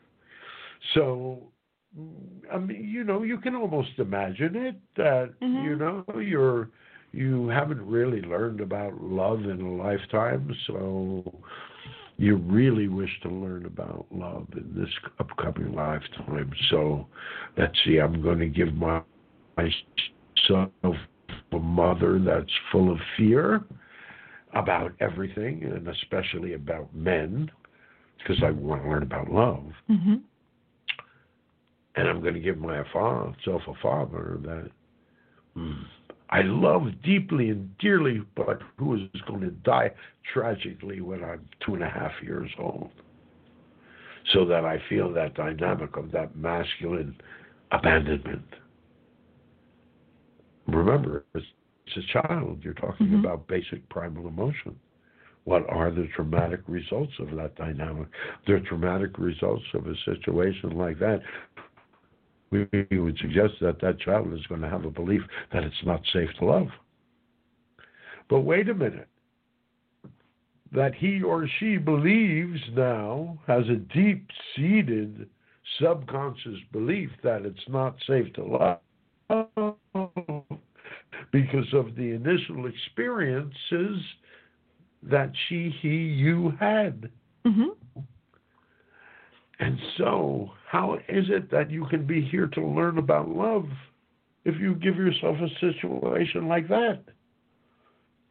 So, I mean, you know, you can almost imagine it that mm-hmm. you know you're you haven't really learned about love in a lifetime, so you really wish to learn about love in this upcoming lifetime. So let's see, I'm going to give my, myself a mother that's full of fear about everything, and especially about men, because I want to learn about love. Mm-hmm. And I'm going to give myself a father that. Mm, I love deeply and dearly, but who is going to die tragically when I'm two and a half years old. So that I feel that dynamic of that masculine abandonment. Remember, it's, a child. You're talking mm-hmm. about basic primal emotion. What are the traumatic results of that dynamic? The traumatic results of a situation like that we would suggest that that child is going to have a belief that it's not safe to love. But wait a minute. That he or she believes now has a deep seated subconscious belief that it's not safe to love because of the initial experiences that she, he, you had. Mm-hmm. And so, how is it that you can be here to learn about love if you give yourself a situation like that?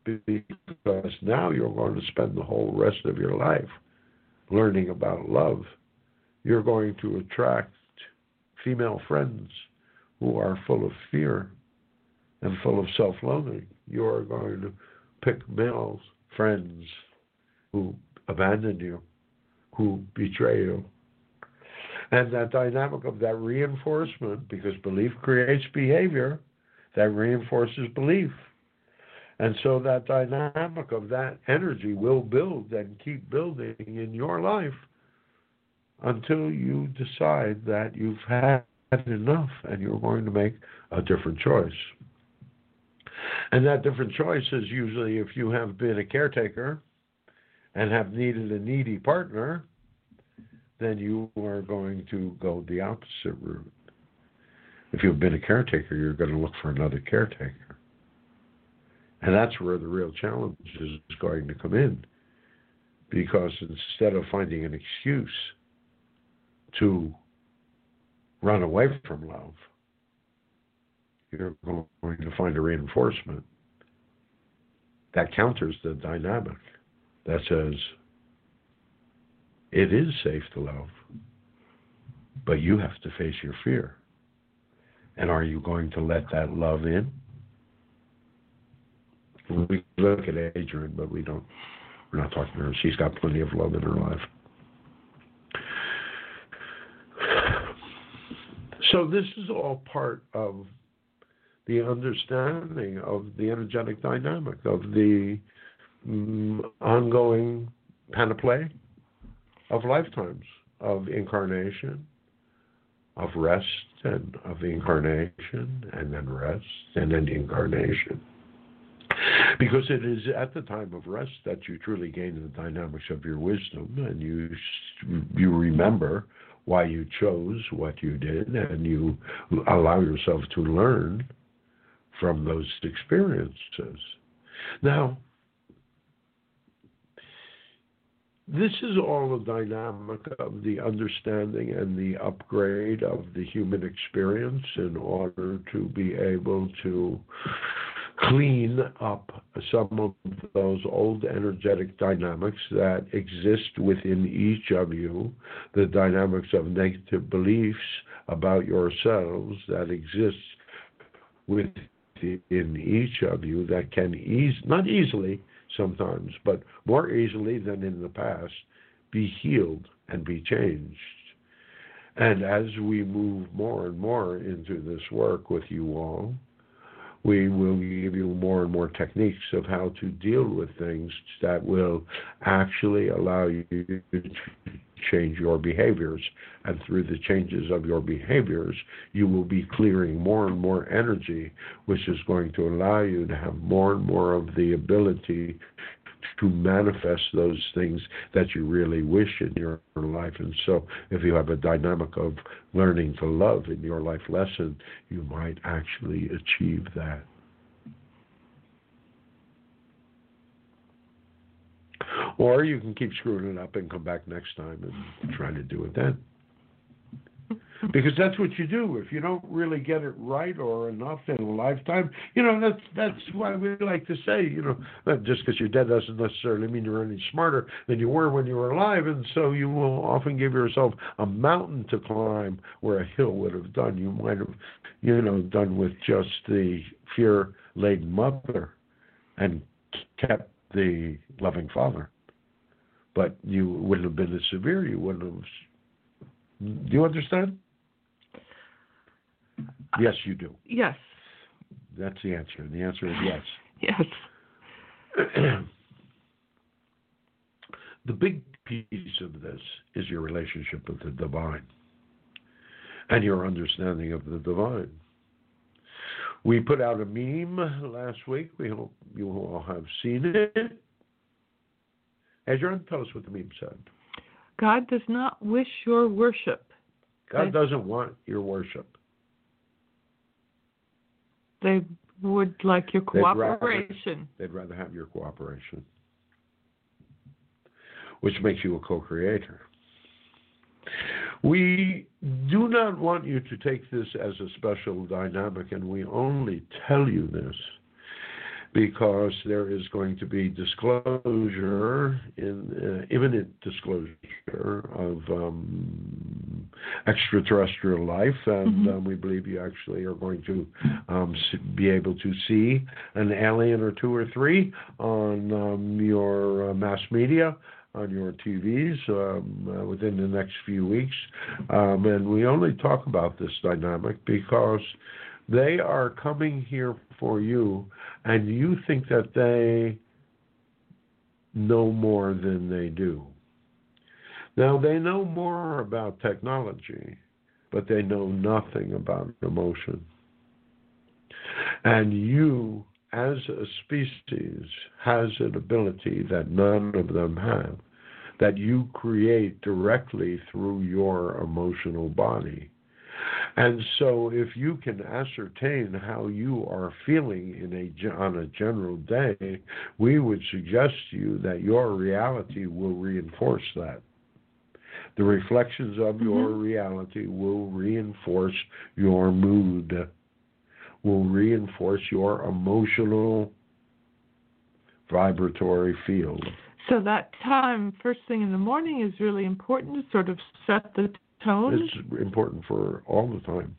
Because now you're going to spend the whole rest of your life learning about love. You're going to attract female friends who are full of fear and full of self loathing. You are going to pick male friends who abandon you, who betray you, and that dynamic of that reinforcement, because belief creates behavior, that reinforces belief. And so that dynamic of that energy will build and keep building in your life until you decide that you've had enough and you're going to make a different choice. And that different choice is usually if you have been a caretaker and have needed a needy partner, then you are going to go the opposite route. If you've been a caretaker, you're going to look for another caretaker. And that's where the real challenge is going to come in. Because instead of finding an excuse to run away from love, you're going to find a reinforcement that counters the dynamic that says, it is safe to love, but you have to face your fear. And are you going to let that love in? We look at Adrian, but we don't. We're not talking to her. She's got plenty of love in her life. So this is all part of the understanding of the energetic dynamic of the mm, ongoing panoply of lifetimes of incarnation, of rest and of incarnation, and then rest, and then incarnation. Because it is at the time of rest that you truly gain the dynamics of your wisdom, and you you remember why you chose what you did, and you allow yourself to learn from those experiences. Now, this is all a dynamic of the understanding and the upgrade of the human experience in order to be able to clean up some of those old energetic dynamics that exist within each of you, the dynamics of negative beliefs about yourselves that exist within each of you that can ease, not easily sometimes, but more easily than in the past, be healed and be changed. And as we move more and more into this work with you all, we will give you more and more techniques of how to deal with things that will actually allow you to change your behaviors. And through the changes of your behaviors, you will be clearing more and more energy, which is going to allow you to have more and more of the ability to manifest those things that you really wish in your life. And so, if you have a dynamic of learning to love in your life lesson, you might actually achieve that. Or you can keep screwing it up and come back next time and try to do it then [laughs] because that's what you do. If you don't really get it right or enough in a lifetime, you know that's that's why we like to say, you know, that just because you're dead doesn't necessarily mean you're any smarter than you were when you were alive, and so you will often give yourself a mountain to climb where a hill would have done. You might have, you know, done with just the fear-laden mother, and kept the loving father, but you wouldn't have been as severe. You wouldn't have. Do you understand? Uh, yes, you do. Yes. That's the answer. The answer is yes. [laughs] Yes. [clears throat] the big piece of this is your relationship with the divine and your understanding of the divine. We put out a meme last week. We hope you all have seen it. Adrian, tell us what the meme said. God does not wish your worship. God doesn't want your worship. They would like your They'd rather- cooperation. They'd rather have your cooperation, which makes you a co creator. We do not want you to take this as a special dynamic, and we only tell you this because there is going to be disclosure, in uh, imminent disclosure of um, extraterrestrial life, and Mhm. um, we believe you actually are going to um, be able to see an alien or two or three on um, your uh, mass media. On your TVs um, uh, within the next few weeks. Um, and we only talk about this dynamic because they are coming here for you and you think that they know more than they do. Now, they know more about technology, but they know nothing about emotion. And you, as a species, has an ability that none of them have, that you create directly through your emotional body. And so, if you can ascertain how you are feeling in a on a general day, we would suggest to you that your reality will reinforce that. The reflections of your Mhm. reality will reinforce your mood, will reinforce your emotional vibratory field. So that time, first thing in the morning, is really important to sort of set the tone. It's important for all the time.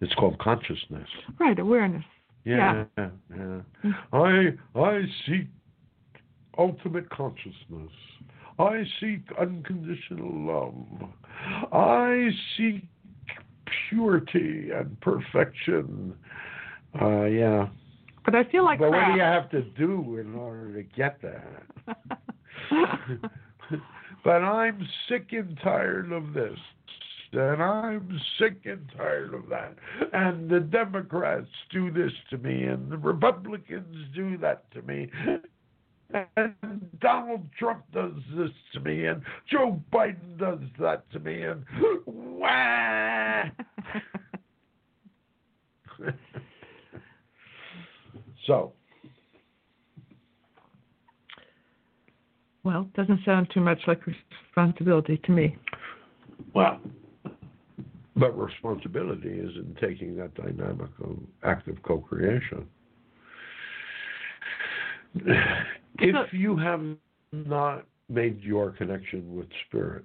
It's called consciousness. right, awareness. Yeah, yeah. yeah. I I seek ultimate consciousness. I seek unconditional love. I seek purity and perfection. Uh, yeah. But I feel like but what do you have to do in order to get that? [laughs] [laughs] but I'm sick and tired of this. And I'm sick and tired of that. And the Democrats do this to me, and the Republicans do that to me. And Donald Trump does this to me, and Joe Biden does that to me, and wah! [laughs] [laughs] so, well, doesn't sound too much like responsibility to me. Well, but responsibility is in taking that dynamic of active co-creation. If you have not made your connection with spirit,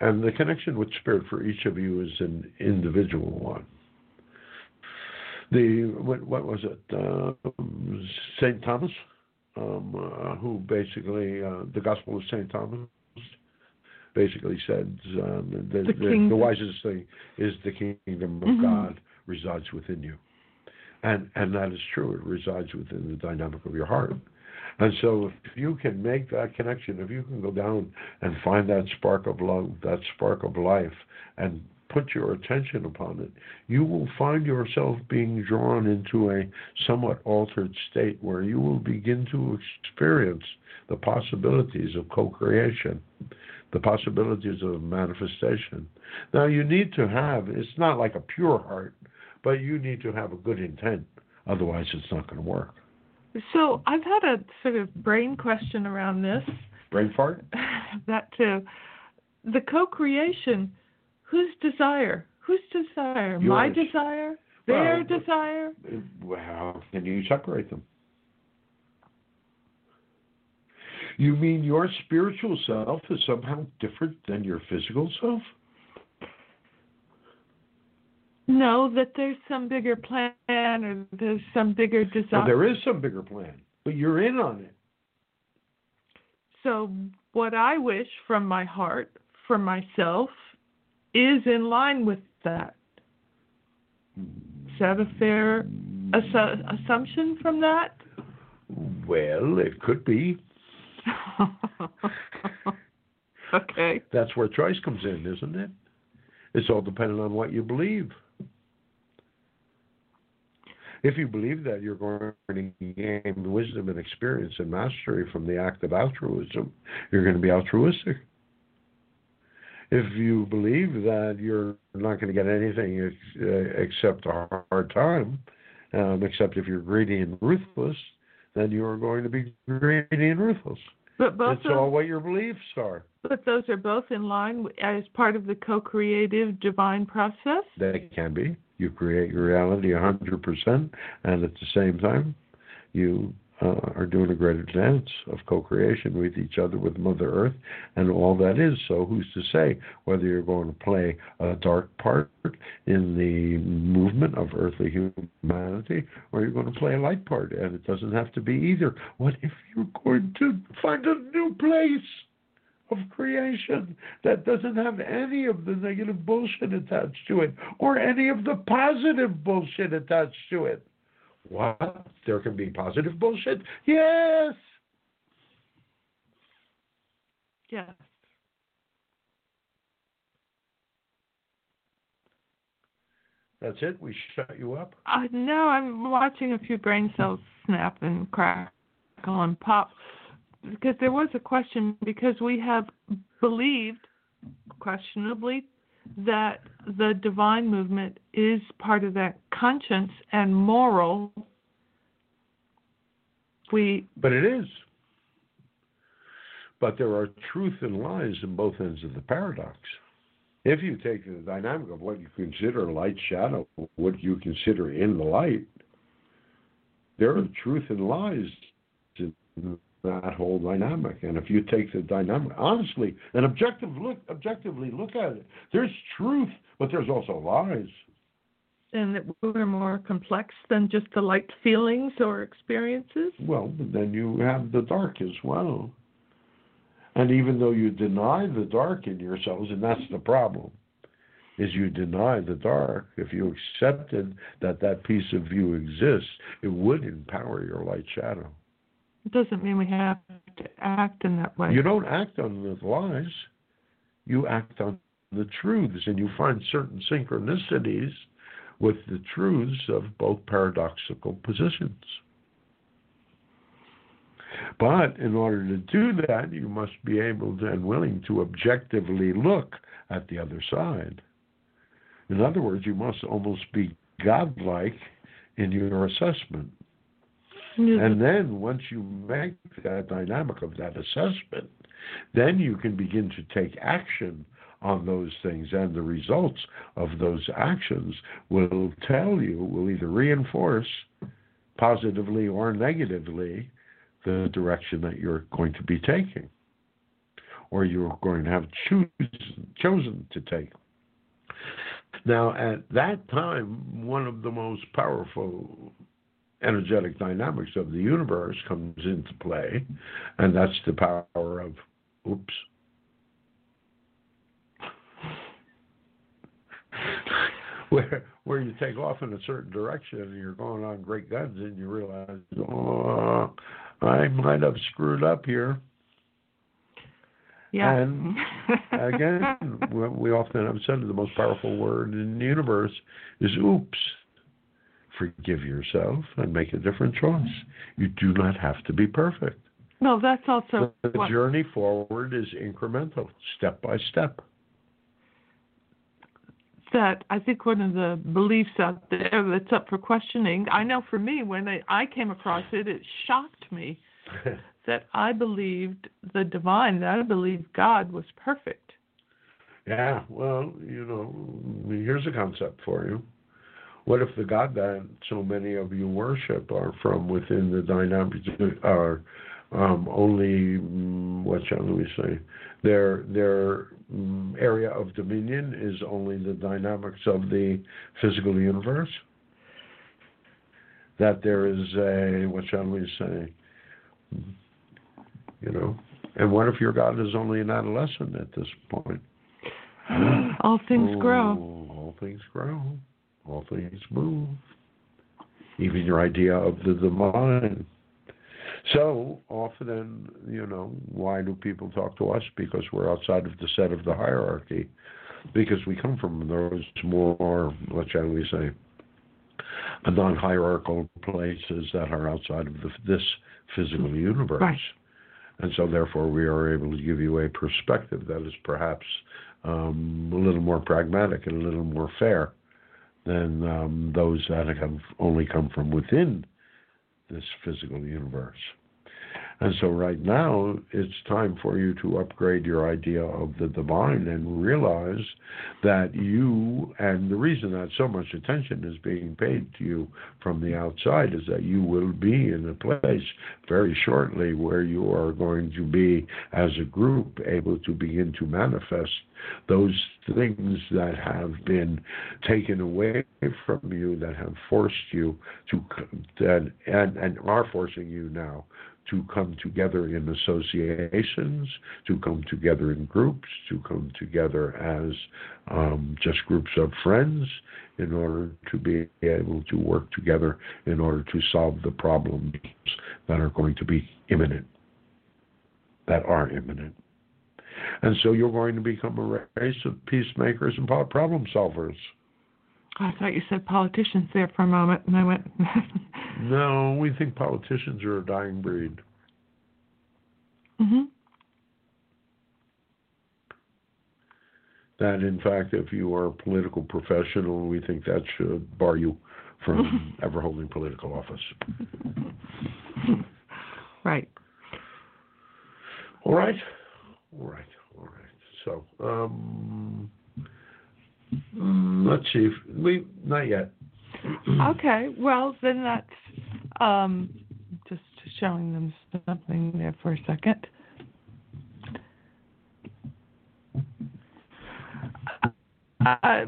and the connection with spirit for each of you is an individual one, the what, what was it? Uh, Saint Thomas, um, uh, who basically uh, the Gospel of Saint Thomas basically said um, the, The the, the, wisest thing is the kingdom of Mhm. God resides within you, and and that is true. It resides within the dynamic of your heart. And so, if you can make that connection, if you can go down and find that spark of love, that spark of life, and put your attention upon it, you will find yourself being drawn into a somewhat altered state where you will begin to experience the possibilities of co creation, the possibilities of manifestation. Now, you need to have, it's not like a pure heart, but you need to have a good intent. Otherwise, it's not going to work. So I've had a sort of brain question around this. Brain fart? [laughs] that too. The co-creation, whose desire? Whose desire? My desire? Their Well, desire? Well, How can you separate them? You mean your spiritual self is somehow different than your physical self? No, that there's some bigger plan or there's some bigger Well, desire. there is some bigger plan, but you're in on it. So what I wish from my heart, for myself, is in line with that. Is that a fair assu- assumption from that? Well, it could be. [laughs] okay. That's where choice comes in, isn't it? It's all dependent on what you believe. If you believe that you're going to gain wisdom and experience and mastery from the act of altruism, you're going to be altruistic. If you believe that you're not going to get anything ex- uh, except a hard time, um, except if you're greedy and ruthless, then you are going to be greedy and ruthless. But both It's of, all what your beliefs are. but those are both in line as part of the co-creative divine process. They can be. You create your reality 100%, and at the same time, you uh, are doing a greater dance of co creation with each other, with Mother Earth, and all that is. So, who's to say whether you're going to play a dark part in the movement of earthly humanity or you're going to play a light part? And it doesn't have to be either. What if you're going to find a new place? of creation that doesn't have any of the negative bullshit attached to it or any of the positive bullshit attached to it. What? There can be positive bullshit? Yes. Yes. That's it. We shut you up. Uh, no, I'm watching a few brain cells snap and crackle and pop because there was a question because we have believed, questionably, that the divine movement is part of that conscience and moral. We But it is. But there are truth and lies in both ends of the paradox. If you take the dynamic of what you consider light shadow, what you consider in the light, there are truth and lies in that whole dynamic. And if you take the dynamic honestly and objective look objectively look at it, there's truth, but there's also lies. and that we're more complex than just the light feelings or experiences. Well, then you have the dark as well. And even though you deny the dark in yourselves, and that's the problem, is you deny the dark. If you accepted that that piece of you exists, it would empower your light shadow. It doesn't mean we have to act in that way. You don't act on the lies, you act on the truths, and you find certain synchronicities with the truths of both paradoxical positions. But in order to do that, you must be able to, and willing to objectively look at the other side. In other words, you must almost be godlike in your assessment. And then once you make that dynamic of that assessment, then you can begin to take action on those things, and the results of those actions will tell you, will either reinforce positively or negatively the direction that you're going to be taking, or you're going to have choose, chosen to take. Now, at that time, one of the most powerful energetic dynamics of the universe comes into play, and that's the power of oops. [laughs] where where you take off in a certain direction and you're going on great guns and you realize, oh, I might have screwed up here. Yeah. And [laughs] again, we often have said that the most powerful word in the universe is oops. Forgive yourself and make a different choice. You do not have to be perfect. no, that's also The what, journey forward is incremental, step by step. that I think one of the beliefs out there that's up for questioning. I know for me, when I, I came across it, it shocked me [laughs] that I believed the divine, that I believed God was perfect. Yeah, well, you know, here's a concept for you. What if the God that so many of you worship are from within the dynamics are um, only mm, what shall we say? Their their mm, area of dominion is only the dynamics of the physical universe. That there is a what shall we say? You know, and what if your God is only an adolescent at this point? All things grow. Oh, All things grow. All things move. Even your idea of the divine. So often, you know, why do people talk to us? Because we're outside of the set of the hierarchy. Because we come from those more, what shall we say, non hierarchical places that are outside of the, this physical universe. Right. And so, therefore, we are able to give you a perspective that is perhaps um, a little more pragmatic and a little more fair than um, those that have only come from within this physical universe. And so, right now, it's time for you to upgrade your idea of the divine and realize that you, and the reason that so much attention is being paid to you from the outside is that you will be in a place very shortly where you are going to be, as a group, able to begin to manifest those things that have been taken away from you, that have forced you to, and, and, and are forcing you now to come together in associations, to come together in groups, to come together as um, just groups of friends in order to be able to work together in order to solve the problems that are going to be imminent, that are imminent. And so you're going to become a race of peacemakers and problem solvers. I thought you said politicians there for a moment, and I went, [laughs] No, we think politicians are a dying breed. hmm That, in fact, if you are a political professional, we think that should bar you from [laughs] ever holding political office. [laughs] right. All right? All right. All right. So, um, mm, see. If we Not yet. [clears throat] Okay, well then that's um, just showing them something there for a second. Uh,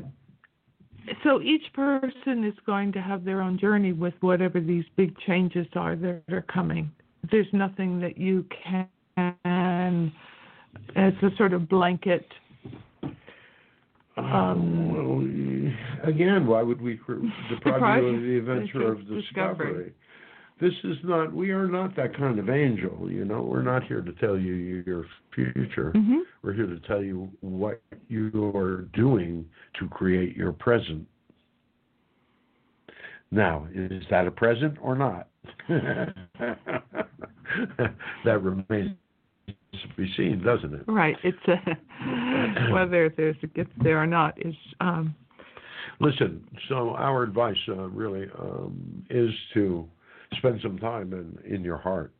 so each person is going to have their own journey with whatever these big changes are that are coming. There's nothing that you can, as a sort of blanket. Um, well, again, why would we deprive you of the adventure of Discovery. This is not. We are not that kind of angel. You know, we're not here to tell you your future. mhm. We're here to tell you what you are doing to create your present. Now, is that a present or not? [laughs] that remains to be seen, doesn't it? Right. It's a, [laughs] whether there's a gift there or not is um, Listen, so our advice uh, really um, is to spend some time in, in your heart.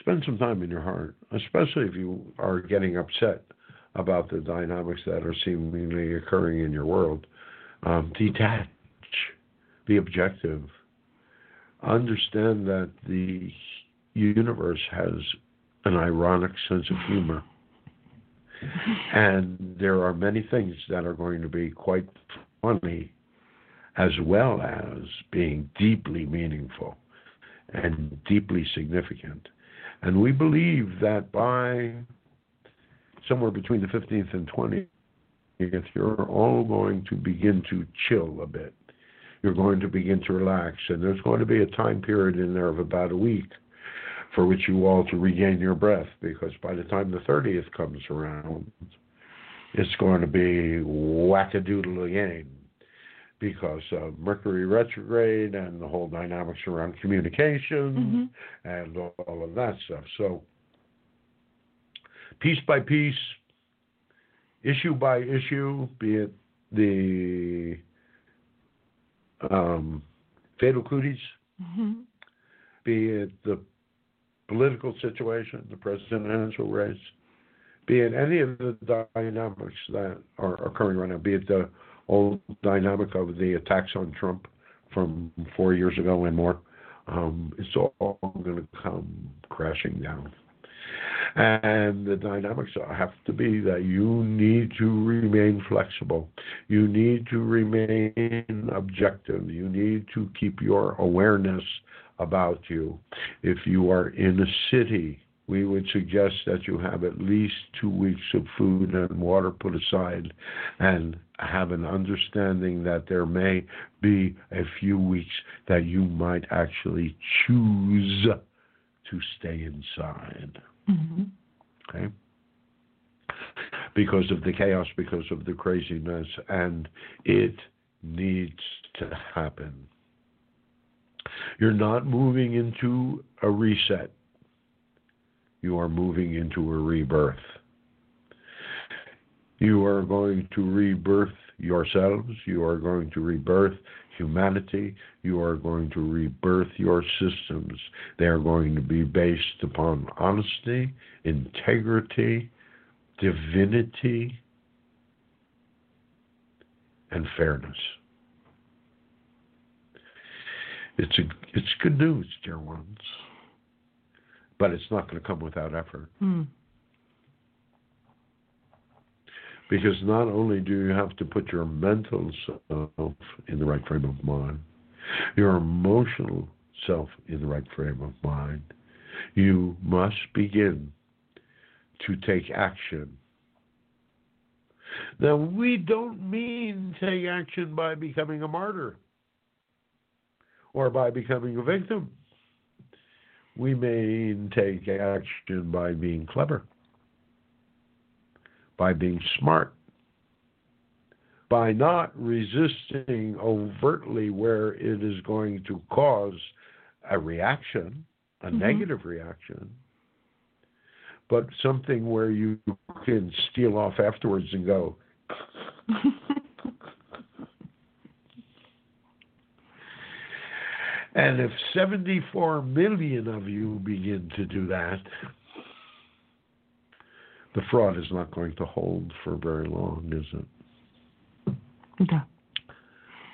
Spend some time in your heart, especially if you are getting upset about the dynamics that are seemingly occurring in your world. Um, detach, be objective, understand that the universe has an ironic sense of humor. and there are many things that are going to be quite funny as well as being deeply meaningful and deeply significant. And we believe that by somewhere between the 15th and 20th, you're all going to begin to chill a bit. You're going to begin to relax. And there's going to be a time period in there of about a week for which you all to regain your breath because by the time the 30th comes around, it's going to be wackadoodle again because of Mercury retrograde and the whole dynamics around communication mm-hmm. and all of that stuff. So, piece by piece, issue by issue, be it the um, fatal cooties, mm-hmm. be it the political situation, the presidential race, be it any of the dynamics that are occurring right now, be it the old dynamic of the attacks on Trump from four years ago and more, um, it's all going to come crashing down. And the dynamics have to be that you need to remain flexible. You need to remain objective. You need to keep your awareness about you. If you are in a city, we would suggest that you have at least two weeks of food and water put aside and have an understanding that there may be a few weeks that you might actually choose to stay inside. Mm-hmm. Okay? Because of the chaos, because of the craziness, and it needs to happen. You're not moving into a reset, you are moving into a rebirth. You are going to rebirth yourselves, you are going to rebirth humanity, you are going to rebirth your systems. They are going to be based upon honesty, integrity, divinity, and fairness. It's a, it's good news, dear ones, but it's not going to come without effort. Mm. Because not only do you have to put your mental self in the right frame of mind, your emotional self in the right frame of mind, you must begin to take action. Now, we don't mean take action by becoming a martyr or by becoming a victim. We may take action by being clever, by being smart, by not resisting overtly where it is going to cause a reaction, a mm-hmm. negative reaction, but something where you can steal off afterwards and go, [laughs] And if 74 million of you begin to do that, the fraud is not going to hold for very long, is it? Okay.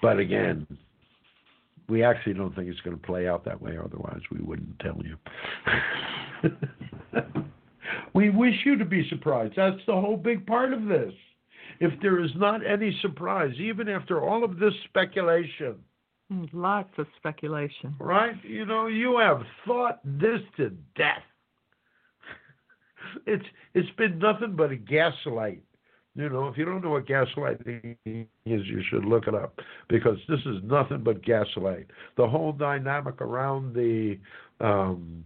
But again, we actually don't think it's going to play out that way, otherwise, we wouldn't tell you. [laughs] we wish you to be surprised. That's the whole big part of this. If there is not any surprise, even after all of this speculation, Lots of speculation. Right? You know, you have thought this to death. it's it's been nothing but a gaslight. You know, if you don't know what gaslighting is, you should look it up because this is nothing but gaslight. The whole dynamic around the um,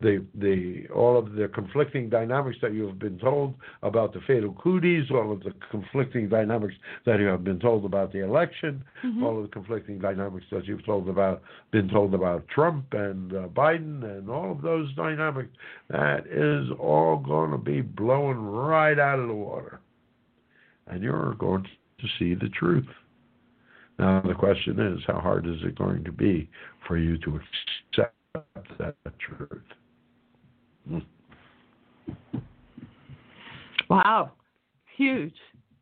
the the all of the conflicting dynamics that you have been told about the fatal cooties, all of the conflicting dynamics that you have been told about the election, mm-hmm. all of the conflicting dynamics that you've told about been told about Trump and uh, Biden and all of those dynamics, that is all going to be blowing right out of the water, and you're going to see the truth. Now the question is, how hard is it going to be for you to accept that truth? Wow, huge.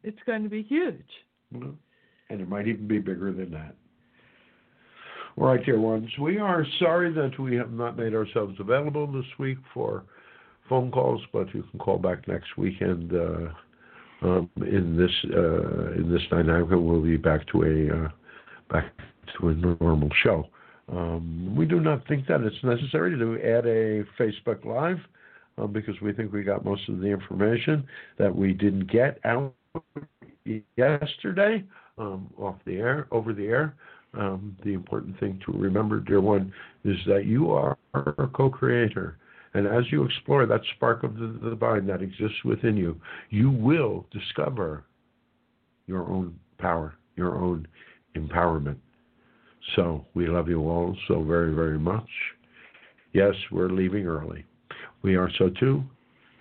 It's going to be huge. And it might even be bigger than that. All right, dear ones, we are sorry that we have not made ourselves available this week for phone calls, but you can call back next weekend. Uh, um, in this uh, in this dynamic, we'll be back to a uh, back to a normal show. Um, we do not think that it's necessary to add a Facebook Live uh, because we think we got most of the information that we didn't get out yesterday um, off the air, over the air. Um, the important thing to remember, dear one, is that you are a co creator. And as you explore that spark of the divine that exists within you, you will discover your own power, your own empowerment. So we love you all so very, very much. Yes, we're leaving early. We are Sotu.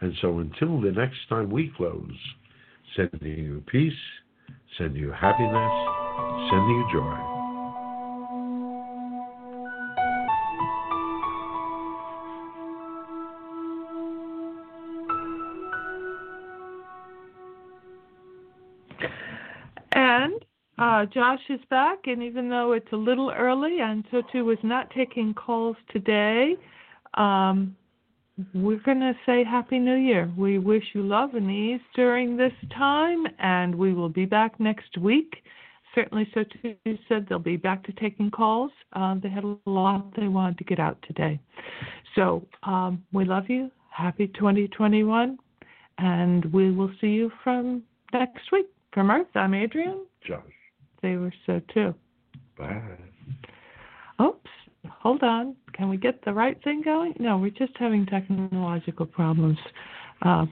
And so until the next time we close, sending you peace, sending you happiness, sending you joy. Uh, Josh is back, and even though it's a little early, and Sotu was not taking calls today, um, we're going to say Happy New Year. We wish you love and ease during this time, and we will be back next week. Certainly, so too said they'll be back to taking calls. Uh, they had a lot they wanted to get out today. So um, we love you. Happy 2021, and we will see you from next week. From Earth, I'm Adrian. Josh they were so too. Bye. Oops, hold on. Can we get the right thing going? No, we're just having technological problems. Uh,